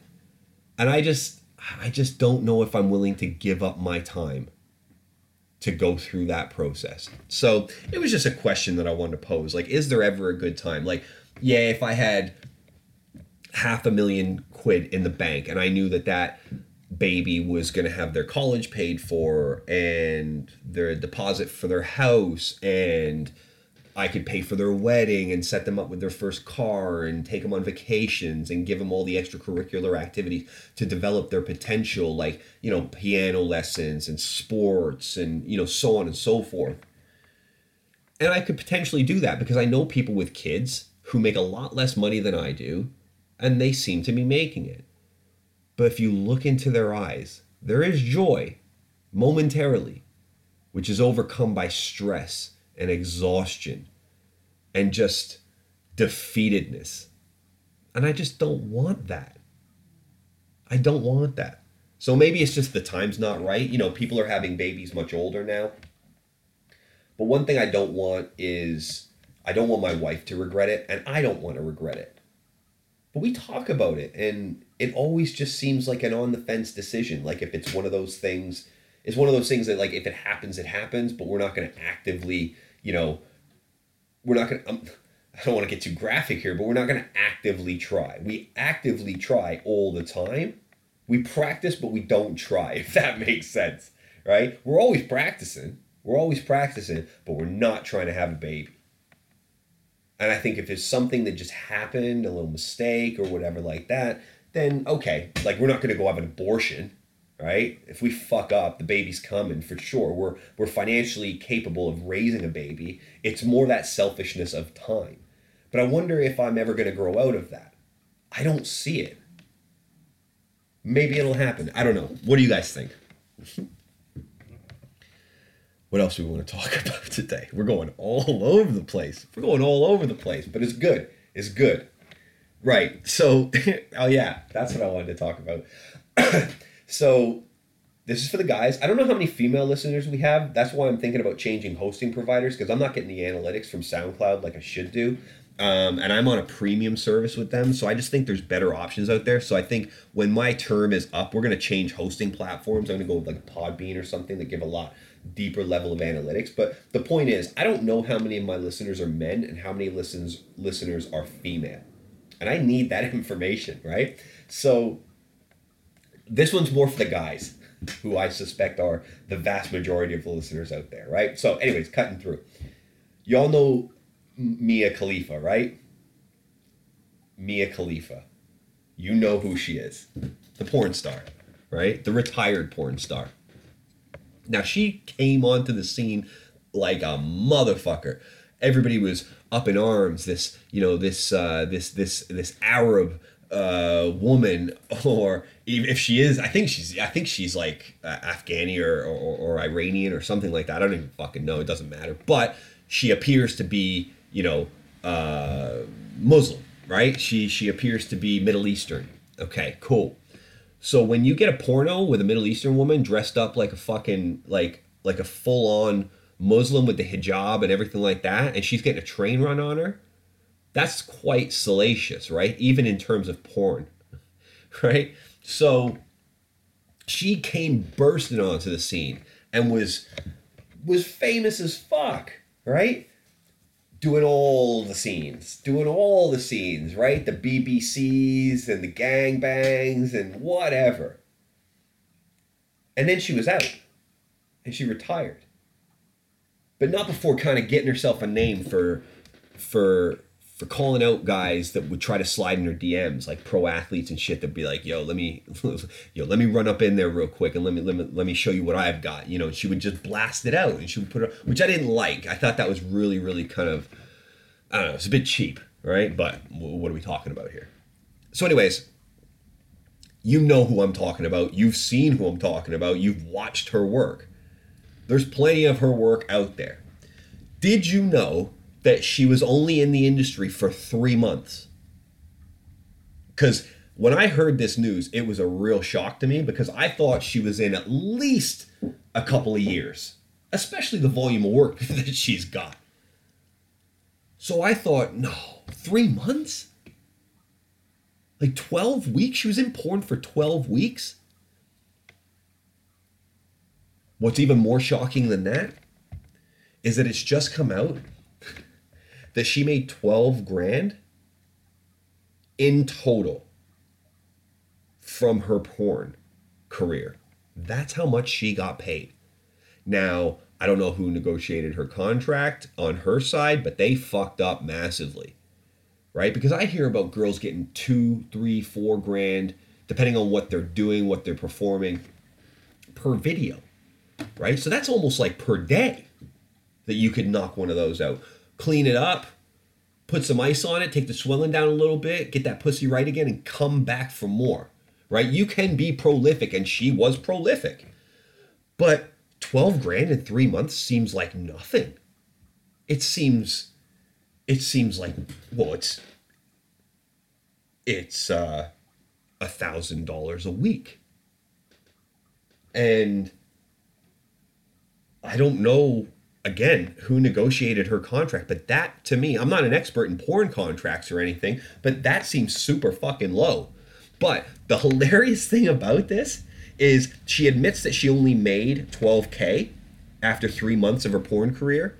And I just I just don't know if I'm willing to give up my time to go through that process. So it was just a question that I wanted to pose. Like, is there ever a good time? Like, yeah, if I had half a million quid in the bank and I knew that that baby was going to have their college paid for and their deposit for their house and I could pay for their wedding and set them up with their first car and take them on vacations and give them all the extracurricular activities to develop their potential, like, you know, piano lessons and sports and, you know, so on and so forth. And I could potentially do that because I know people with kids who make a lot less money than I do and they seem to be making it. But if you look into their eyes, there is joy momentarily, which is overcome by stress and exhaustion and just defeatedness. And I just don't want that. I don't want that. So maybe it's just the time's not right. You know, people are having babies much older now. But one thing I don't want is I don't want my wife to regret it, and I don't want to regret it. But we talk about it, and it always just seems like an on the fence decision. Like if it's one of those things, it's one of those things that, like, if it happens, it happens, but we're not going to actively you know, we're not going to, um, I don't want to get too graphic here, but we're not going to actively try. We actively try all the time. We practice, but we don't try, (laughs) if that makes sense, right? We're always practicing. We're always practicing, but we're not trying to have a baby. And I think if there's something that just happened, a little mistake or whatever like that, then okay, like we're not going to go have an abortion right? If we fuck up, the baby's coming for sure. We're we're financially capable of raising a baby. It's more that selfishness of time. But I wonder if I'm ever going to grow out of that. I don't see it. Maybe it'll happen. I don't know. What do you guys think? (laughs) what else do we want to talk (laughs) about today? We're going all over the place. We're going all over the place, but it's good. It's good. Right. So, (laughs) oh yeah, that's what I wanted to talk about. (coughs) So this is for the guys. I don't know how many female listeners we have. That's why I'm thinking about changing hosting providers because I'm not getting the analytics from SoundCloud like I should do. Um, and I'm on a premium service with them. So I just think there's better options out there. So I think when my term is up, we're going to change hosting platforms. I'm going to go with like Podbean or something that give a lot deeper level of analytics. But the point is, I don't know how many of my listeners are men and how many listens listeners are female. And I need that (laughs) information, right? So this one's more for the guys, who I suspect are the vast majority of the listeners out there, right? So, anyways, cutting through. Y'all know Mia Khalifa, right? Mia Khalifa. You know who she is. The porn star, right? The retired porn star. Now, she came onto the scene like a motherfucker. Everybody was up in arms. This, you know, this, uh, this, this, this Arab uh, woman, (laughs) or even if she is, I think she's, I think she's like uh, Afghani or, or, or Iranian or something like that. I don't even fucking know. It doesn't matter. But she appears to be, you know, uh, Muslim, right? She she appears to be Middle Eastern. Okay, cool. So when you get a porno with a Middle Eastern woman dressed up like a fucking like like a full on Muslim with the hijab and everything like that, and she's getting a train run on her, that's quite salacious, right? Even in terms of porn, (laughs) right? So she came bursting onto the scene and was was famous as fuck, right? Doing all the scenes, doing all the scenes, right? The BBCs and the gangbangs and whatever. And then she was out and she retired. But not before kind of getting herself a name for for for calling out guys that would try to slide in her DMs, like pro athletes and shit. That'd be like, "Yo, let me, (laughs) yo, let me run up in there real quick and let me let me let me show you what I've got." You know, she would just blast it out and she would put it, which I didn't like. I thought that was really, really kind of, I don't know, it's a bit cheap, right? But what are we talking about here? So, anyways, you know who I'm talking about. You've seen who I'm talking about. You've watched her work. There's plenty of her work out there. Did you know that she was only in the industry for three months. Because when I heard this news, it was a real shock to me because I thought she was in at least a couple of years, especially the volume of work (laughs) that she's got. So I thought, no, three months? Like 12 weeks? She was in porn for 12 weeks? What's even more shocking than that is that it's just come out that she made 12 grand in total from her porn career. That's how much she got paid. Now, I don't know who negotiated her contract on her side, but they fucked up massively. Right? Because I hear about girls getting two, three, four grand, depending on what they're doing, what they're performing, per video. Right? So that's almost like per day that you could knock one of those out. Clean it up, put some ice on it, take the swelling down a little bit, get that pussy right again, and come back for more. Right? You can be prolific, and she was prolific. But 12 grand in three months seems like nothing. It seems, it seems like, well, it's, it's, uh, a thousand dollars a week. And I don't know again who negotiated her contract, but that to me, I'm not an expert in porn contracts or anything, but that seems super fucking low. But the (laughs) hilarious thing about this is she admits that she only made 12k after three months of her porn career.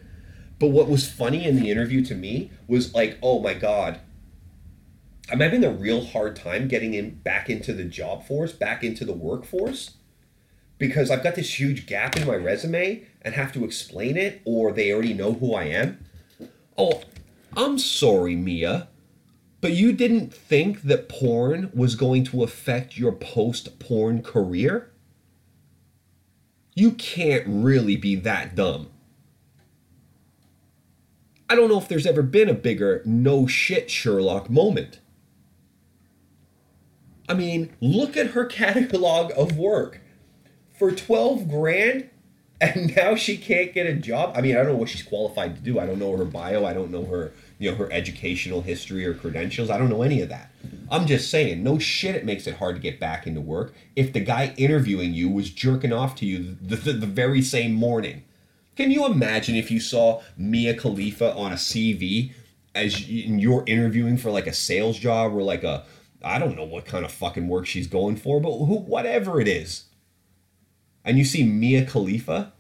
But what was funny in the interview to me was like, oh my god, I'm having a real hard time getting in back into the job force, back into the workforce, because I've got this huge gap in my resume and have to explain it, or they already know who I am. Oh, I'm sorry, Mia. But you didn't think that porn was going to affect your post porn career? You can't really be that dumb. I don't know if there's ever been a bigger no shit Sherlock moment. I mean, look at her (laughs) catalog of work. For 12 grand, and now she can't get a job. I mean, I don't know what she's qualified to do. I don't know her bio. I don't know her you know her educational history or credentials. I don't know any of that. I'm just saying, no shit, it makes it hard to get back into work if the guy interviewing you was jerking off to you the, the, the very same morning. Can you imagine if you saw Mia Khalifa on a CV as you're interviewing for like a sales job or like a I don't know what kind of fucking work she's going for, but whatever it is, and you see Mia Khalifa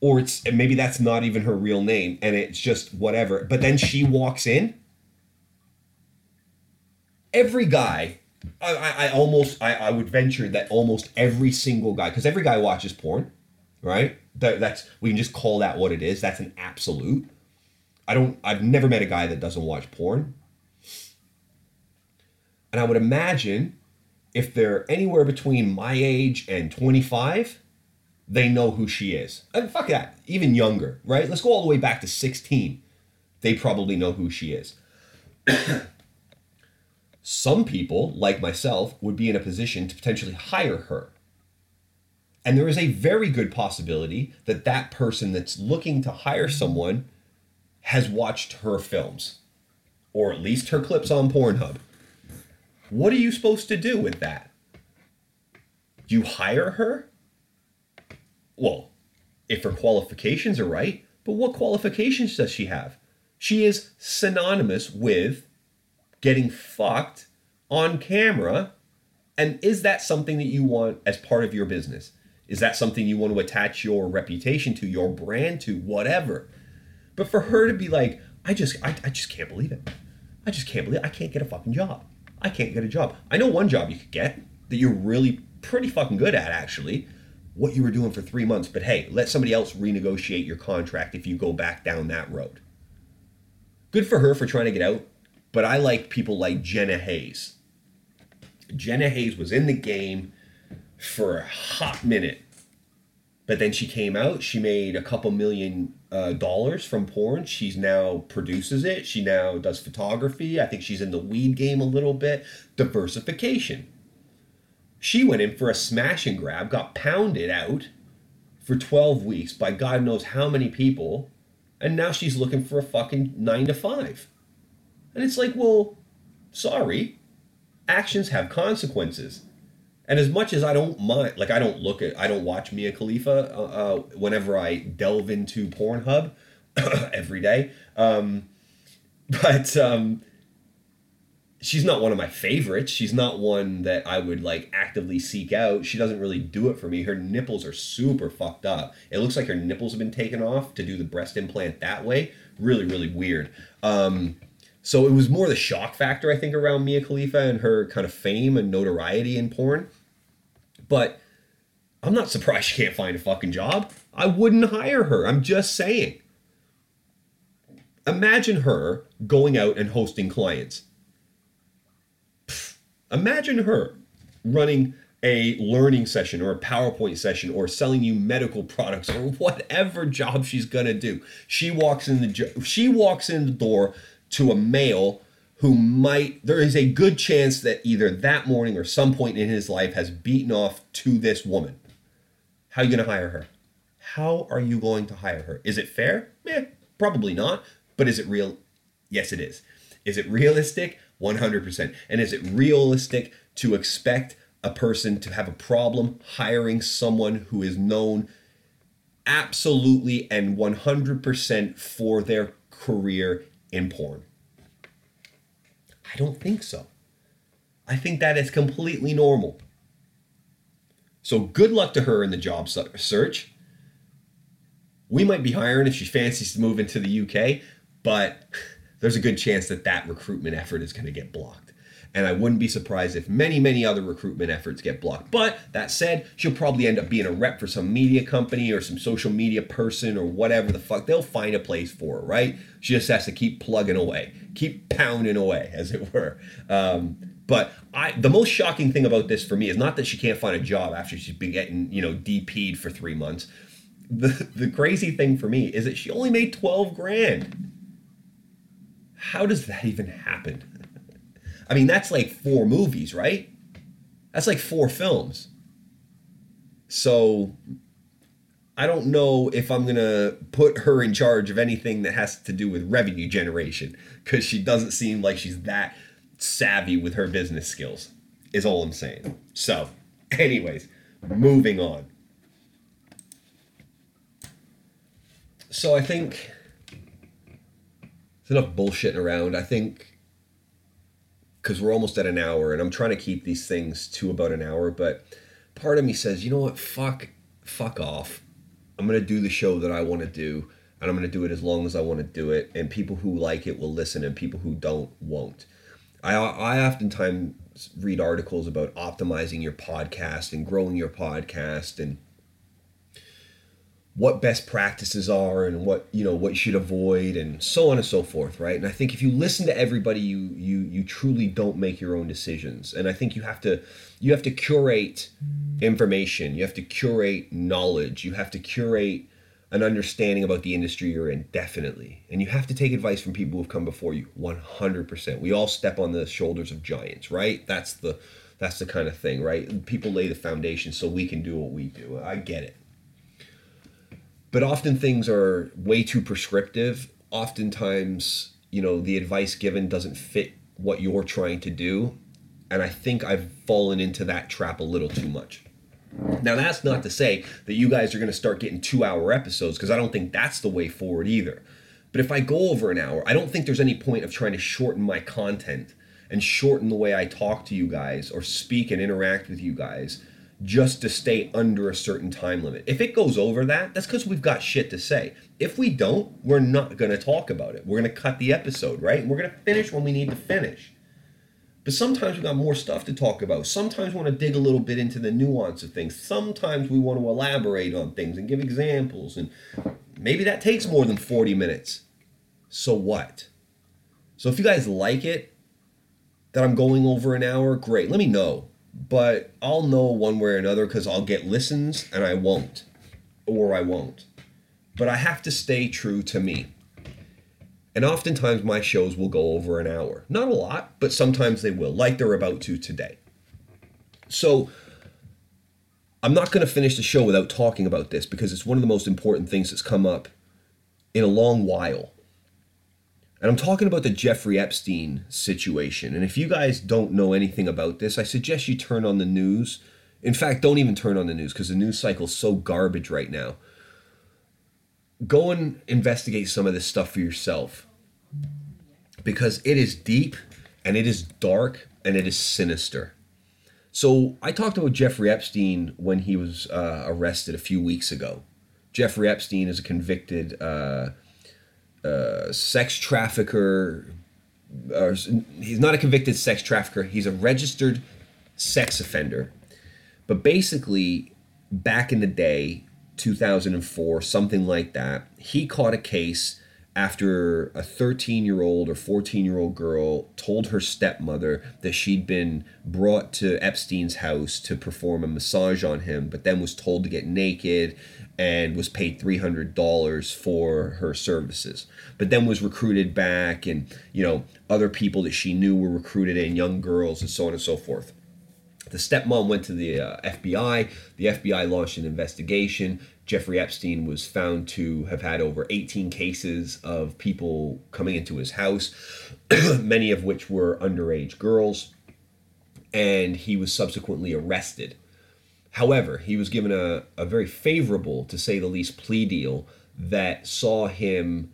or it's maybe that's not even her real name and it's just whatever but then she walks in. Every guy i, I, I almost I, I would venture that almost every single guy because every guy watches porn right? That, that's we can just call that what it is that's an absolute. I don't i've never met a guy that doesn't watch porn. And i would imagine if they're anywhere between my age and 25 they know who she is. And fuck that, even younger, right? Let's go all the way back to 16. They probably know who she is. (coughs) Some people, like myself, would be in a position to potentially hire her. And there is a very good possibility that that person that's looking to hire someone has watched her films, or at least her clips on Pornhub. What are you supposed to do with that? You hire her? Well, if her qualifications are right, but what qualifications does she have? She is synonymous with getting fucked on camera. And is that something that you want as part of your business? Is that something you want to attach your reputation to, your brand to, whatever? But for her to be like, I just, I, I just can't believe it. I just can't believe it. I can't get a fucking job. I can't get a job. I know one job you could get that you're really pretty fucking good at, actually what you were doing for three months, but hey, let somebody else renegotiate your contract if you go back down that road. Good for her for trying to get out, but I like people like Jenna Haze. Jenna Haze was in the game for a hot minute, but then she came out. She made a couple million uh, dollars from porn. She's now produces it. She now does photography. I think she's in the weed game a little bit. Diversification she went in for a smash and grab, got pounded out for 12 weeks by God knows how many people, and now she's looking for a fucking 9 to 5. And it's like, well, sorry. Actions have consequences. And as much as I don't mind, like I don't look at, I don't watch Mia Khalifa uh, uh, whenever I delve into Pornhub (clears throat) every day. Um, (laughs) but um, she's not one of my favorites. She's not one that I would like actively seek out. She doesn't really do it for me. Her nipples are super fucked up. It looks like her nipples have been taken off to do the breast implant that way. Really, really weird. Um, so it was more the shock factor, I think, around Mia Khalifa and her kind of fame and notoriety in porn. But I'm not surprised she can't find a fucking job. I wouldn't hire her. I'm just saying. Imagine her going out and hosting clients Imagine her running a learning session or a PowerPoint session or selling you medical products or (laughs) whatever job she's gonna do. She walks in the she walks in the door to a male who might there is a good chance that either that morning or some point in his life has beaten off to this woman. How are you gonna hire her? How are you going to hire her? Is it fair? Eh, probably not. But is it real? Yes, it is. Is it realistic? 100%. And is it realistic to expect a person to have a problem hiring someone who is known absolutely and 100% for their career in porn? I don't think so. I think that is completely normal. So good luck to her in the job search. We might be hiring if she fancies to move into the UK, but (laughs) there's a good chance that that recruitment effort is going to get blocked. And I wouldn't be surprised if many, many other recruitment efforts get blocked. But that said, she'll probably end up being a rep for some media company or some social media person or whatever the fuck. They'll find a place for her, right? She just has to keep plugging away, keep pounding away, as it were. Um, but I, the most shocking thing about this for me is not that she can't find a job after she's been getting, you know, DP'd for three months. The, the crazy thing for me is that she only made 12 grand how does that even happen? I mean, that's like four movies, right? That's like four films. So I don't know if I'm going to put her in charge of anything that has to do with revenue generation because she doesn't seem like she's that savvy with her business skills, is all I'm saying. So, anyways, moving on. So I think enough bullshitting around. I think because we're almost at an hour, and I'm trying to keep these things to about an hour. But part of me says, you know what? Fuck, fuck off. I'm gonna do the show that I want to do, and I'm gonna do it as long as I want to do it. And people who like it will listen, and people who don't won't. I I oftentimes read articles about optimizing your podcast and growing your podcast and what best practices are and what you know what you should avoid and so on and so forth right? And i think if you listen to everybody you you you truly don't make your own decisions. And i think you have to you have to curate information. You have to curate knowledge. You have to curate an understanding about the industry you're in definitely. And you have to take advice from people who've come before you 100% we all step on the shoulders of giants right? That's the that's the kind of thing right? People lay the foundation so we can do what we do. I get it but often things are way too prescriptive. Oftentimes, you know, the advice given doesn't fit what you're trying to do. And I think I've fallen into that trap a little too much. Now, that's not to say that you guys are going to start getting two hour episodes because I don't think that's the way forward either. But if I go over an hour, I don't think there's any point of trying to shorten my content and shorten the way I talk to you guys or speak and interact with you guys just to stay under a certain time limit. If it goes over that, that's because we've got shit to say. If we don't, we're not going to talk about it. We're going to cut the episode, right? We're going to finish when we need to finish. But sometimes we've got more stuff to talk about. Sometimes we want to dig a little bit into the nuance of things. Sometimes we want to elaborate on things and give examples. And maybe that takes more than 40 minutes. So what? So if you guys like it, that I'm going over an hour, great. Let me know but I'll know one way or another because I'll get listens and I won't, or I won't. But I have to stay true to me. And oftentimes my shows will go over an hour. Not a lot, but sometimes they will, like they're about to today. So I'm not going to finish the show without talking about this because it's one of the most important things that's come up in a long while. And I'm talking about the Jeffrey Epstein situation. And if you guys don't know anything about this, I suggest you turn on the news. In fact, don't even turn on the news because the news cycle's so garbage right now. Go and investigate some of this stuff for yourself because it is deep and it is dark and it is sinister. So I talked about Jeffrey Epstein when he was uh, arrested a few weeks ago. Jeffrey Epstein is a convicted uh, uh, sex trafficker. Or, he's not a convicted sex trafficker. He's a registered sex offender. But basically, back in the day, 2004, something like that, he caught a case after a 13 year old or 14 year old girl told her stepmother that she'd been brought to Epstein's house to perform a massage on him, but then was told to get naked and was paid $300 for her services, but then was recruited back, and you know, other people that she knew were recruited in, young girls, and so on and so forth. The stepmom went to the uh, FBI. The FBI launched an investigation. Jeffrey Epstein was found to have had over 18 cases of people coming into his house, (clears throat) many of which were underage girls, and he was subsequently arrested. However, he was given a, a very favorable, to say the least, plea deal that saw him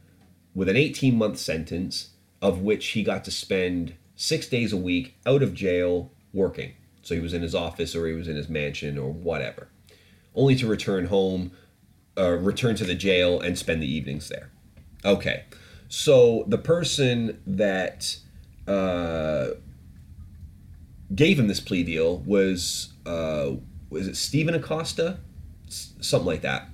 with an 18 month sentence, of which he got to spend six days a week out of jail working. So he was in his office or he was in his mansion or whatever, only to return home uh, return to the jail and spend the evenings there. Okay, so the person that uh, gave him this plea deal was uh, was it Stephen Acosta, S- something like that.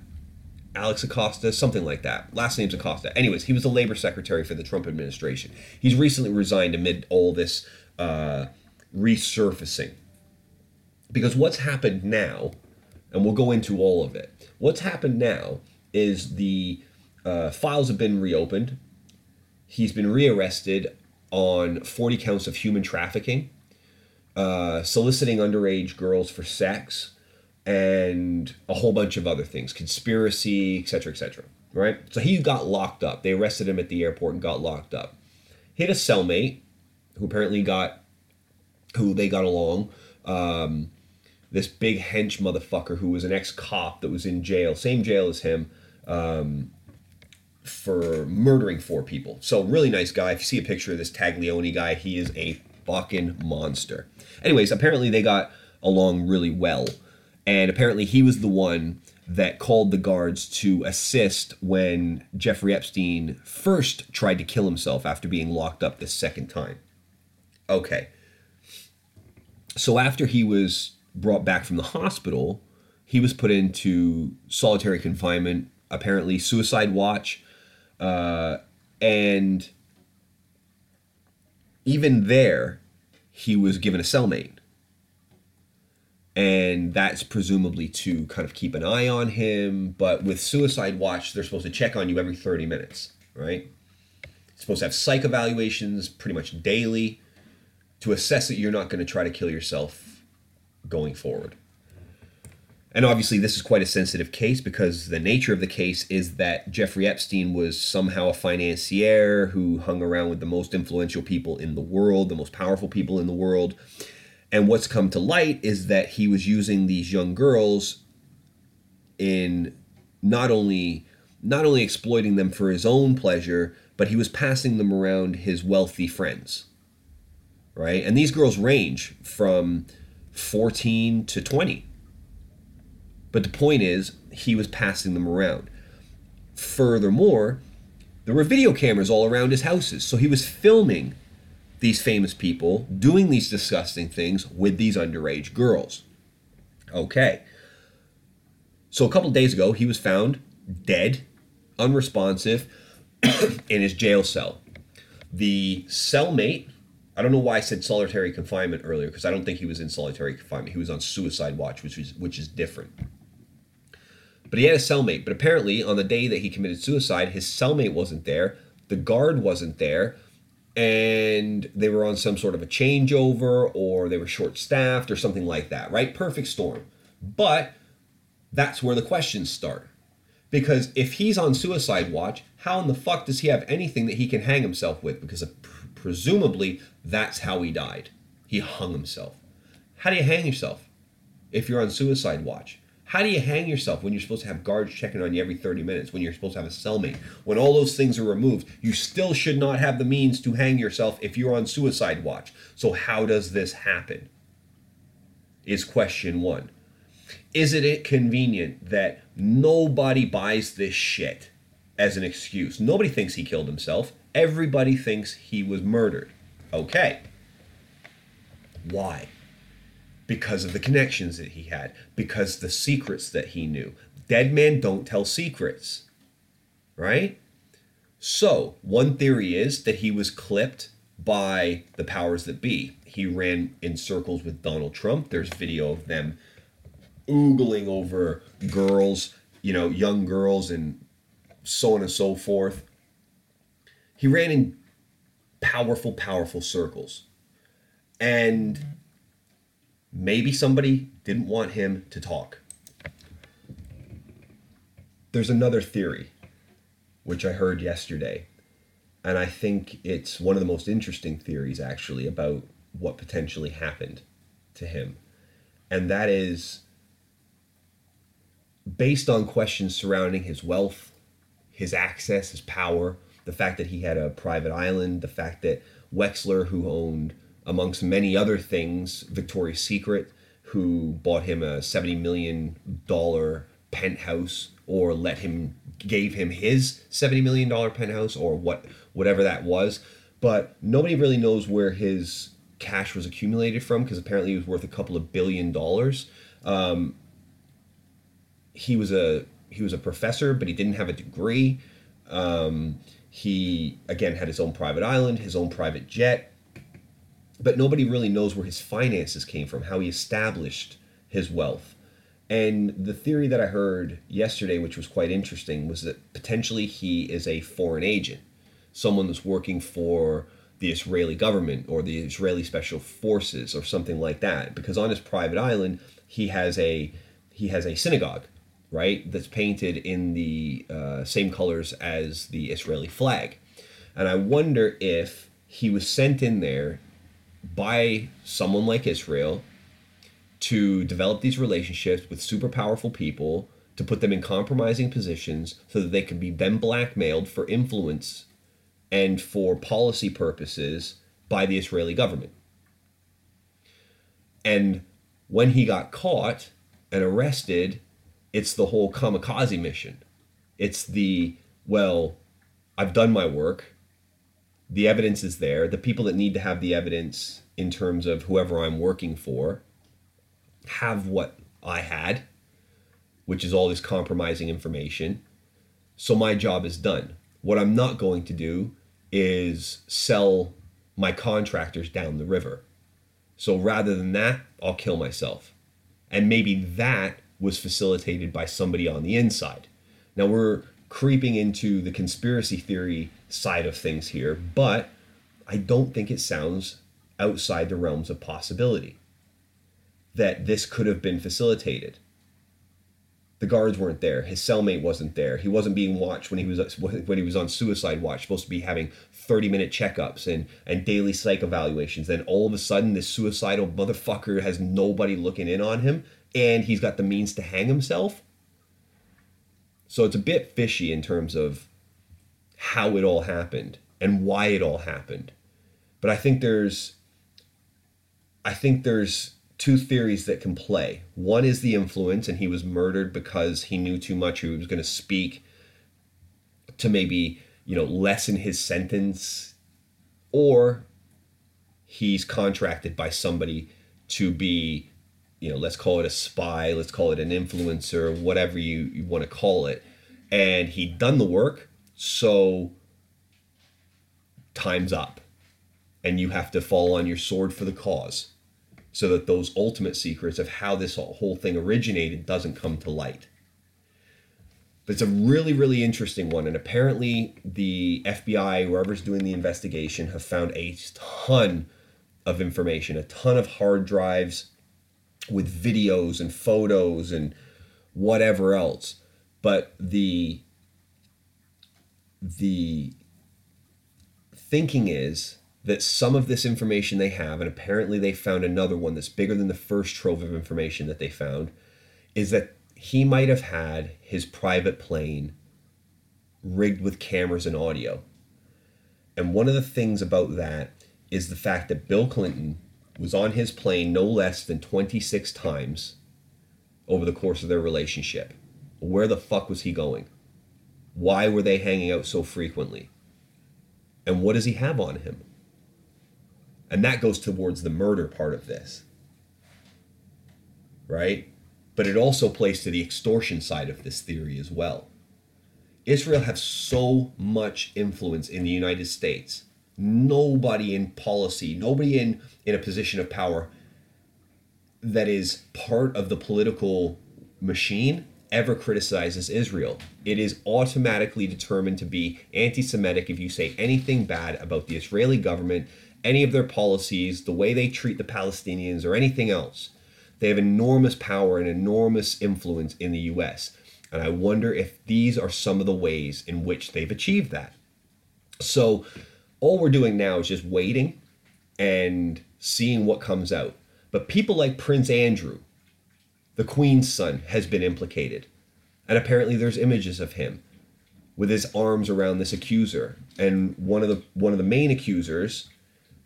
Alex Acosta, something like that. Last name's Acosta. Anyways, he was the labor secretary for the Trump administration. He's recently resigned amid all this uh, resurfacing. Because what's happened now, and we'll go into all of it, What's happened now is the uh, files have been reopened. He's been rearrested on 40 counts of human trafficking, uh, soliciting underage girls for sex, and a whole bunch of other things, conspiracy, etc., etc. Right? So he got locked up. They arrested him at the airport and got locked up. Had a cellmate who apparently got, who they got along. Um, this big hench motherfucker who was an ex cop that was in jail, same jail as him, um, for murdering four people. So, really nice guy. If you see a picture of this Taglioni guy, he is a fucking monster. Anyways, apparently they got along really well. And apparently he was the one that called the guards to assist when Jeffrey Epstein first tried to kill himself after being locked up the second time. Okay. So after he was brought back from the hospital, he was put into solitary confinement, apparently suicide watch, uh, and even there, he was given a cellmate. And that's presumably to kind of keep an eye on him. But with Suicide Watch, they're supposed to check on you every 30 minutes, right? supposed to have psych evaluations pretty much daily to assess that you're not going to try to kill yourself going forward. And obviously, this is quite a sensitive case because the nature of the case is that Jeffrey Epstein was somehow a financier who hung around with the most influential people in the world, the most powerful people in the world. And what's come to light is that he was using these young girls in not only not only exploiting them for his own pleasure, but he was passing them around his wealthy friends. Right? And these girls range from 14 to 20. But the point is, he was passing them around. Furthermore, there were video cameras all around his houses, so he was filming these famous people doing these disgusting things with these underage girls. Okay. So a couple days ago, he was found dead, unresponsive, (coughs) in his jail cell. The cellmate I don't know why I said solitary confinement earlier because I don't think he was in solitary confinement. He was on suicide watch, which is which is different. But he had a cellmate. But apparently, on the day that he committed suicide, his cellmate wasn't there. The guard wasn't there, and they were on some sort of a changeover, or they were short-staffed, or something like that. Right? Perfect storm. But that's where the questions start. Because if he's on suicide watch, how in the fuck does he have anything that he can hang himself with? Because presumably that's how he died. He hung himself. How do you hang yourself if you're on suicide watch? How do you hang yourself when you're supposed to have guards checking on you every 30 minutes, when you're supposed to have a cellmate? When all those things are removed, you still should not have the means to hang yourself if you're on suicide watch. So, how does this happen? Is question one. Isn't it convenient that nobody buys this shit as an excuse? Nobody thinks he killed himself. Everybody thinks he was murdered. Okay. Why? Because of the connections that he had, because the secrets that he knew. Dead men don't tell secrets, right? So, one theory is that he was clipped by the powers that be. He ran in circles with Donald Trump. There's video of them oogling over girls, you know, young girls, and so on and so forth. He ran in powerful, powerful circles. And maybe somebody didn't want him to talk. There's another theory, which I heard yesterday, and I think it's one of the most interesting theories actually about what potentially happened to him. And that is based on questions surrounding his wealth, his access, his power, the fact that he had a private island, the fact that Wexler, who owned amongst many other things, Victoria's Secret, who bought him a $70 million penthouse or let him gave him his $70 million penthouse or what whatever that was. But nobody really knows where his cash was accumulated from because apparently he was worth a couple of billion dollars. Um, he was a he was a professor but he didn't have a degree. Um, he again had his own private island his own private jet but nobody really knows where his finances came from, how he established his wealth. And the theory that I heard yesterday, which was quite interesting, was that potentially he is a foreign agent, someone that's working for the Israeli government or the Israeli special forces or something like that. Because on his private island, he has a he has a synagogue, right, that's painted in the uh, same colors as the Israeli flag. And I wonder if he was sent in there by someone like Israel to develop these relationships with super powerful people to put them in compromising positions so that they can be then blackmailed for influence and for policy purposes by the Israeli government. And when he got caught and arrested, it's the whole kamikaze mission. It's the, well, I've done my work the evidence is there. The people that need to have the evidence in terms of whoever I'm working for have what I had, which is all this compromising information. So my job is done. What I'm not going to do is sell my contractors down the river. So rather than that, I'll kill myself. And maybe that was facilitated by somebody on the inside. Now we're creeping into the conspiracy theory side of things here, but I don't think it sounds outside the realms of possibility that this could have been facilitated. The guards weren't there. His cellmate wasn't there. He wasn't being watched when he was when he was on suicide watch. Supposed to be having thirty minute checkups and and daily psych evaluations. Then all of a sudden, this suicidal motherfucker has nobody looking in on him, and he's got the means to hang himself. So it's a bit fishy in terms of how it all happened and why it all happened. But I think there's I think there's two theories that can play. One is the influence and he was murdered because he knew too much he was going to speak to maybe, you know, lessen his sentence or he's contracted by somebody to be you know, let's call it a spy, let's call it an influencer, whatever you, you want to call it. And he'd done the work, so time's up. And you have to fall on your sword for the cause so that those ultimate secrets of how this whole thing originated doesn't come to light. But it's a really, really interesting one. And apparently, the FBI, whoever's doing the investigation, have found a ton of information, a ton of hard drives, with videos and photos and whatever else. But the the thinking is that some of this information they have, and apparently they found another one that's bigger than the first trove of information that they found, is that he might have had his private plane rigged with cameras and audio. And one of the things about that is the fact that Bill Clinton was on his plane no less than 26 times over the course of their relationship. Where the fuck was he going? Why were they hanging out so frequently? And what does he have on him? And that goes towards the murder part of this. Right? But it also plays to the extortion side of this theory as well. Israel has so much influence in the United States. Nobody in policy, nobody in, in a position of power that is part of the political machine ever criticizes Israel. It is automatically determined to be anti Semitic if you say anything bad about the Israeli government, any of their policies, the way they treat the Palestinians, or anything else. They have enormous power and enormous influence in the US. And I wonder if these are some of the ways in which they've achieved that. So, all we're doing now is just waiting and seeing what comes out. But people like Prince Andrew, the Queen's son, has been implicated. And apparently there's images of him with his arms around this accuser. And one of the one of the main accusers,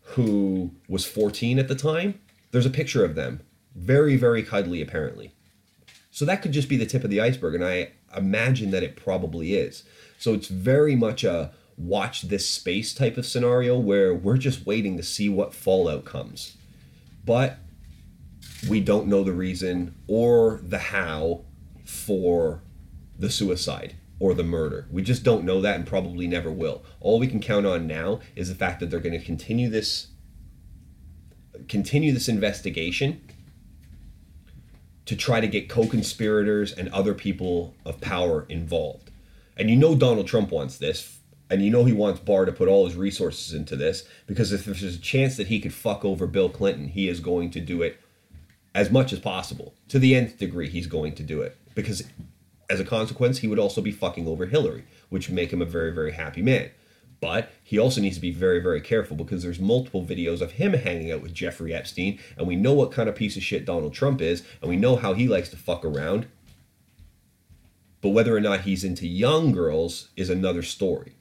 who was 14 at the time, there's a picture of them. Very, very cuddly, apparently. So that could just be the tip of the iceberg, and I imagine that it probably is. So it's very much a watch this space type of scenario where we're just waiting to see what fallout comes. But we don't know the reason or the how for the suicide or the murder. We just don't know that and probably never will. All we can count on now is the fact that they're going to continue this continue this investigation to try to get co-conspirators and other people of power involved. And you know Donald Trump wants this, and you know he wants Barr to put all his resources into this because if there's a chance that he could fuck over Bill Clinton, he is going to do it as much as possible. To the nth degree, he's going to do it because as a consequence, he would also be fucking over Hillary, which would make him a very, very happy man. But he also needs to be very, very careful because there's multiple videos of him hanging out with Jeffrey Epstein, and we know what kind of piece of shit Donald Trump is, and we know how he likes to fuck around. But whether or not he's into young girls is another story.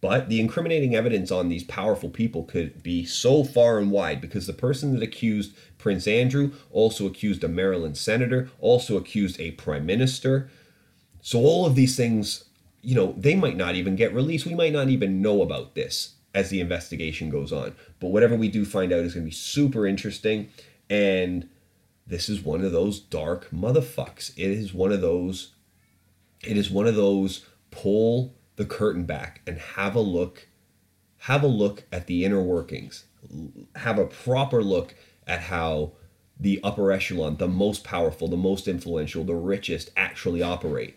But the incriminating evidence on these powerful people could be so far and wide because the person that accused Prince Andrew also accused a Maryland senator, also accused a prime minister. So all of these things you know, they might not even get released. We might not even know about this as the investigation goes on. But whatever we do find out is going to be super interesting. And this is one of those dark motherfucks. It is one of those, it is one of those pull the curtain back and have a look, have a look at the inner workings. Have a proper look at how the upper echelon, the most powerful, the most influential, the richest actually operate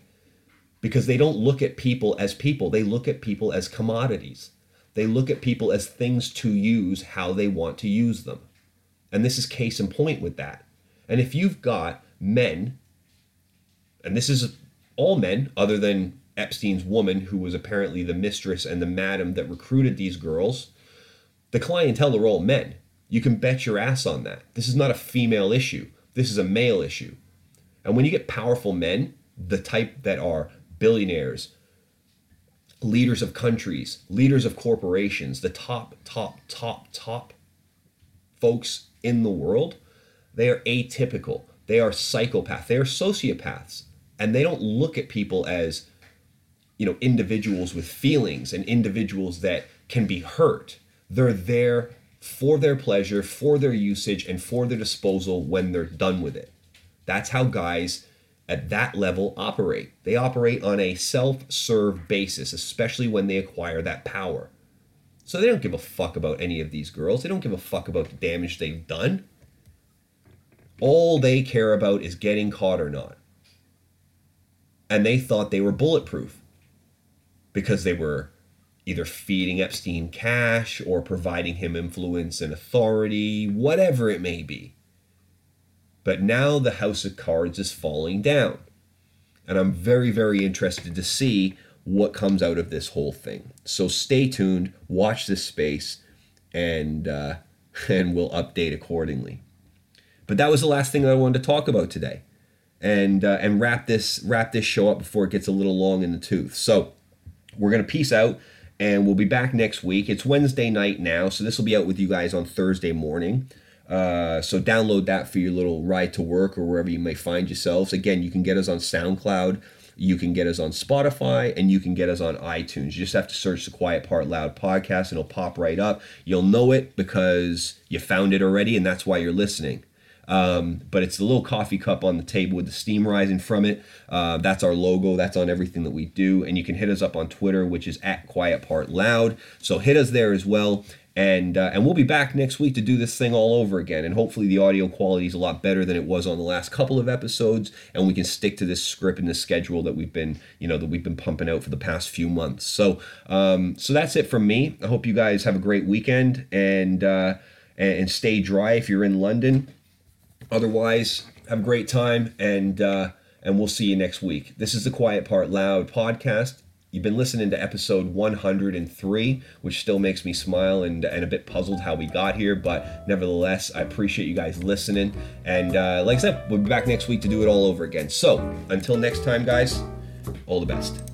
because they don't look at people as people, they look at people as commodities. They look at people as things to use how they want to use them. And this is case in point with that. And if you've got men, and this is all men other than Epstein's woman, who was apparently the mistress and the madam that recruited these girls, the clientele are all men. You can bet your ass on that. This is not a female issue, this is a male issue. And when you get powerful men, the type that are billionaires, leaders of countries, leaders of corporations, the top, top, top, top folks in the world, they are atypical. They are psychopaths. They are sociopaths. And they don't look at people as, you know, individuals with feelings and individuals that can be hurt. They're there for their pleasure, for their usage, and for their disposal when they're done with it. That's how guys at that level operate. They operate on a self serve basis, especially when they acquire that power. So they don't give a fuck about any of these girls. They don't give a fuck about the damage they've done. All they care about is getting caught or not. And they thought they were bulletproof because they were either feeding Epstein cash or providing him influence and authority, whatever it may be. But now the house of cards is falling down. And I'm very, very interested to see what comes out of this whole thing. So stay tuned, watch this space, and uh, (laughs) and we'll update accordingly. But that was the last thing I wanted to talk about today. and uh, and wrap this wrap this show up before it gets a little long in the tooth. So we're gonna peace out and we'll be back next week. It's Wednesday night now, so this will be out with you guys on Thursday morning. Uh, so download that for your little ride to work or wherever you may find yourselves. Again, you can get us on SoundCloud, you can get us on Spotify, and you can get us on iTunes. You just have to search the Quiet Part Loud podcast and it'll pop right up. You'll know it because you found it already, and that's why you're listening. Um, but it's the little coffee cup on the table with the steam rising from it. Uh, that's our logo. That's on everything that we do. And you can hit us up on Twitter, which is at Quiet Part Loud. So hit us there as well. And uh, and we'll be back next week to do this thing all over again. And hopefully the audio quality is a lot better than it was on the last couple of episodes. And we can stick to this script and this schedule that we've been you know that we've been pumping out for the past few months. So um, so that's it from me. I hope you guys have a great weekend and uh, and stay dry if you're in London Otherwise, have a great time and uh, and we'll see you next week. This is the Quiet Part Loud podcast. You've been listening to episode 103, which still makes me smile and, and a bit puzzled how we got here, but nevertheless, I appreciate you guys listening. And uh, like I said, we'll be back next week to do it all over again. So until next time, guys, all the best.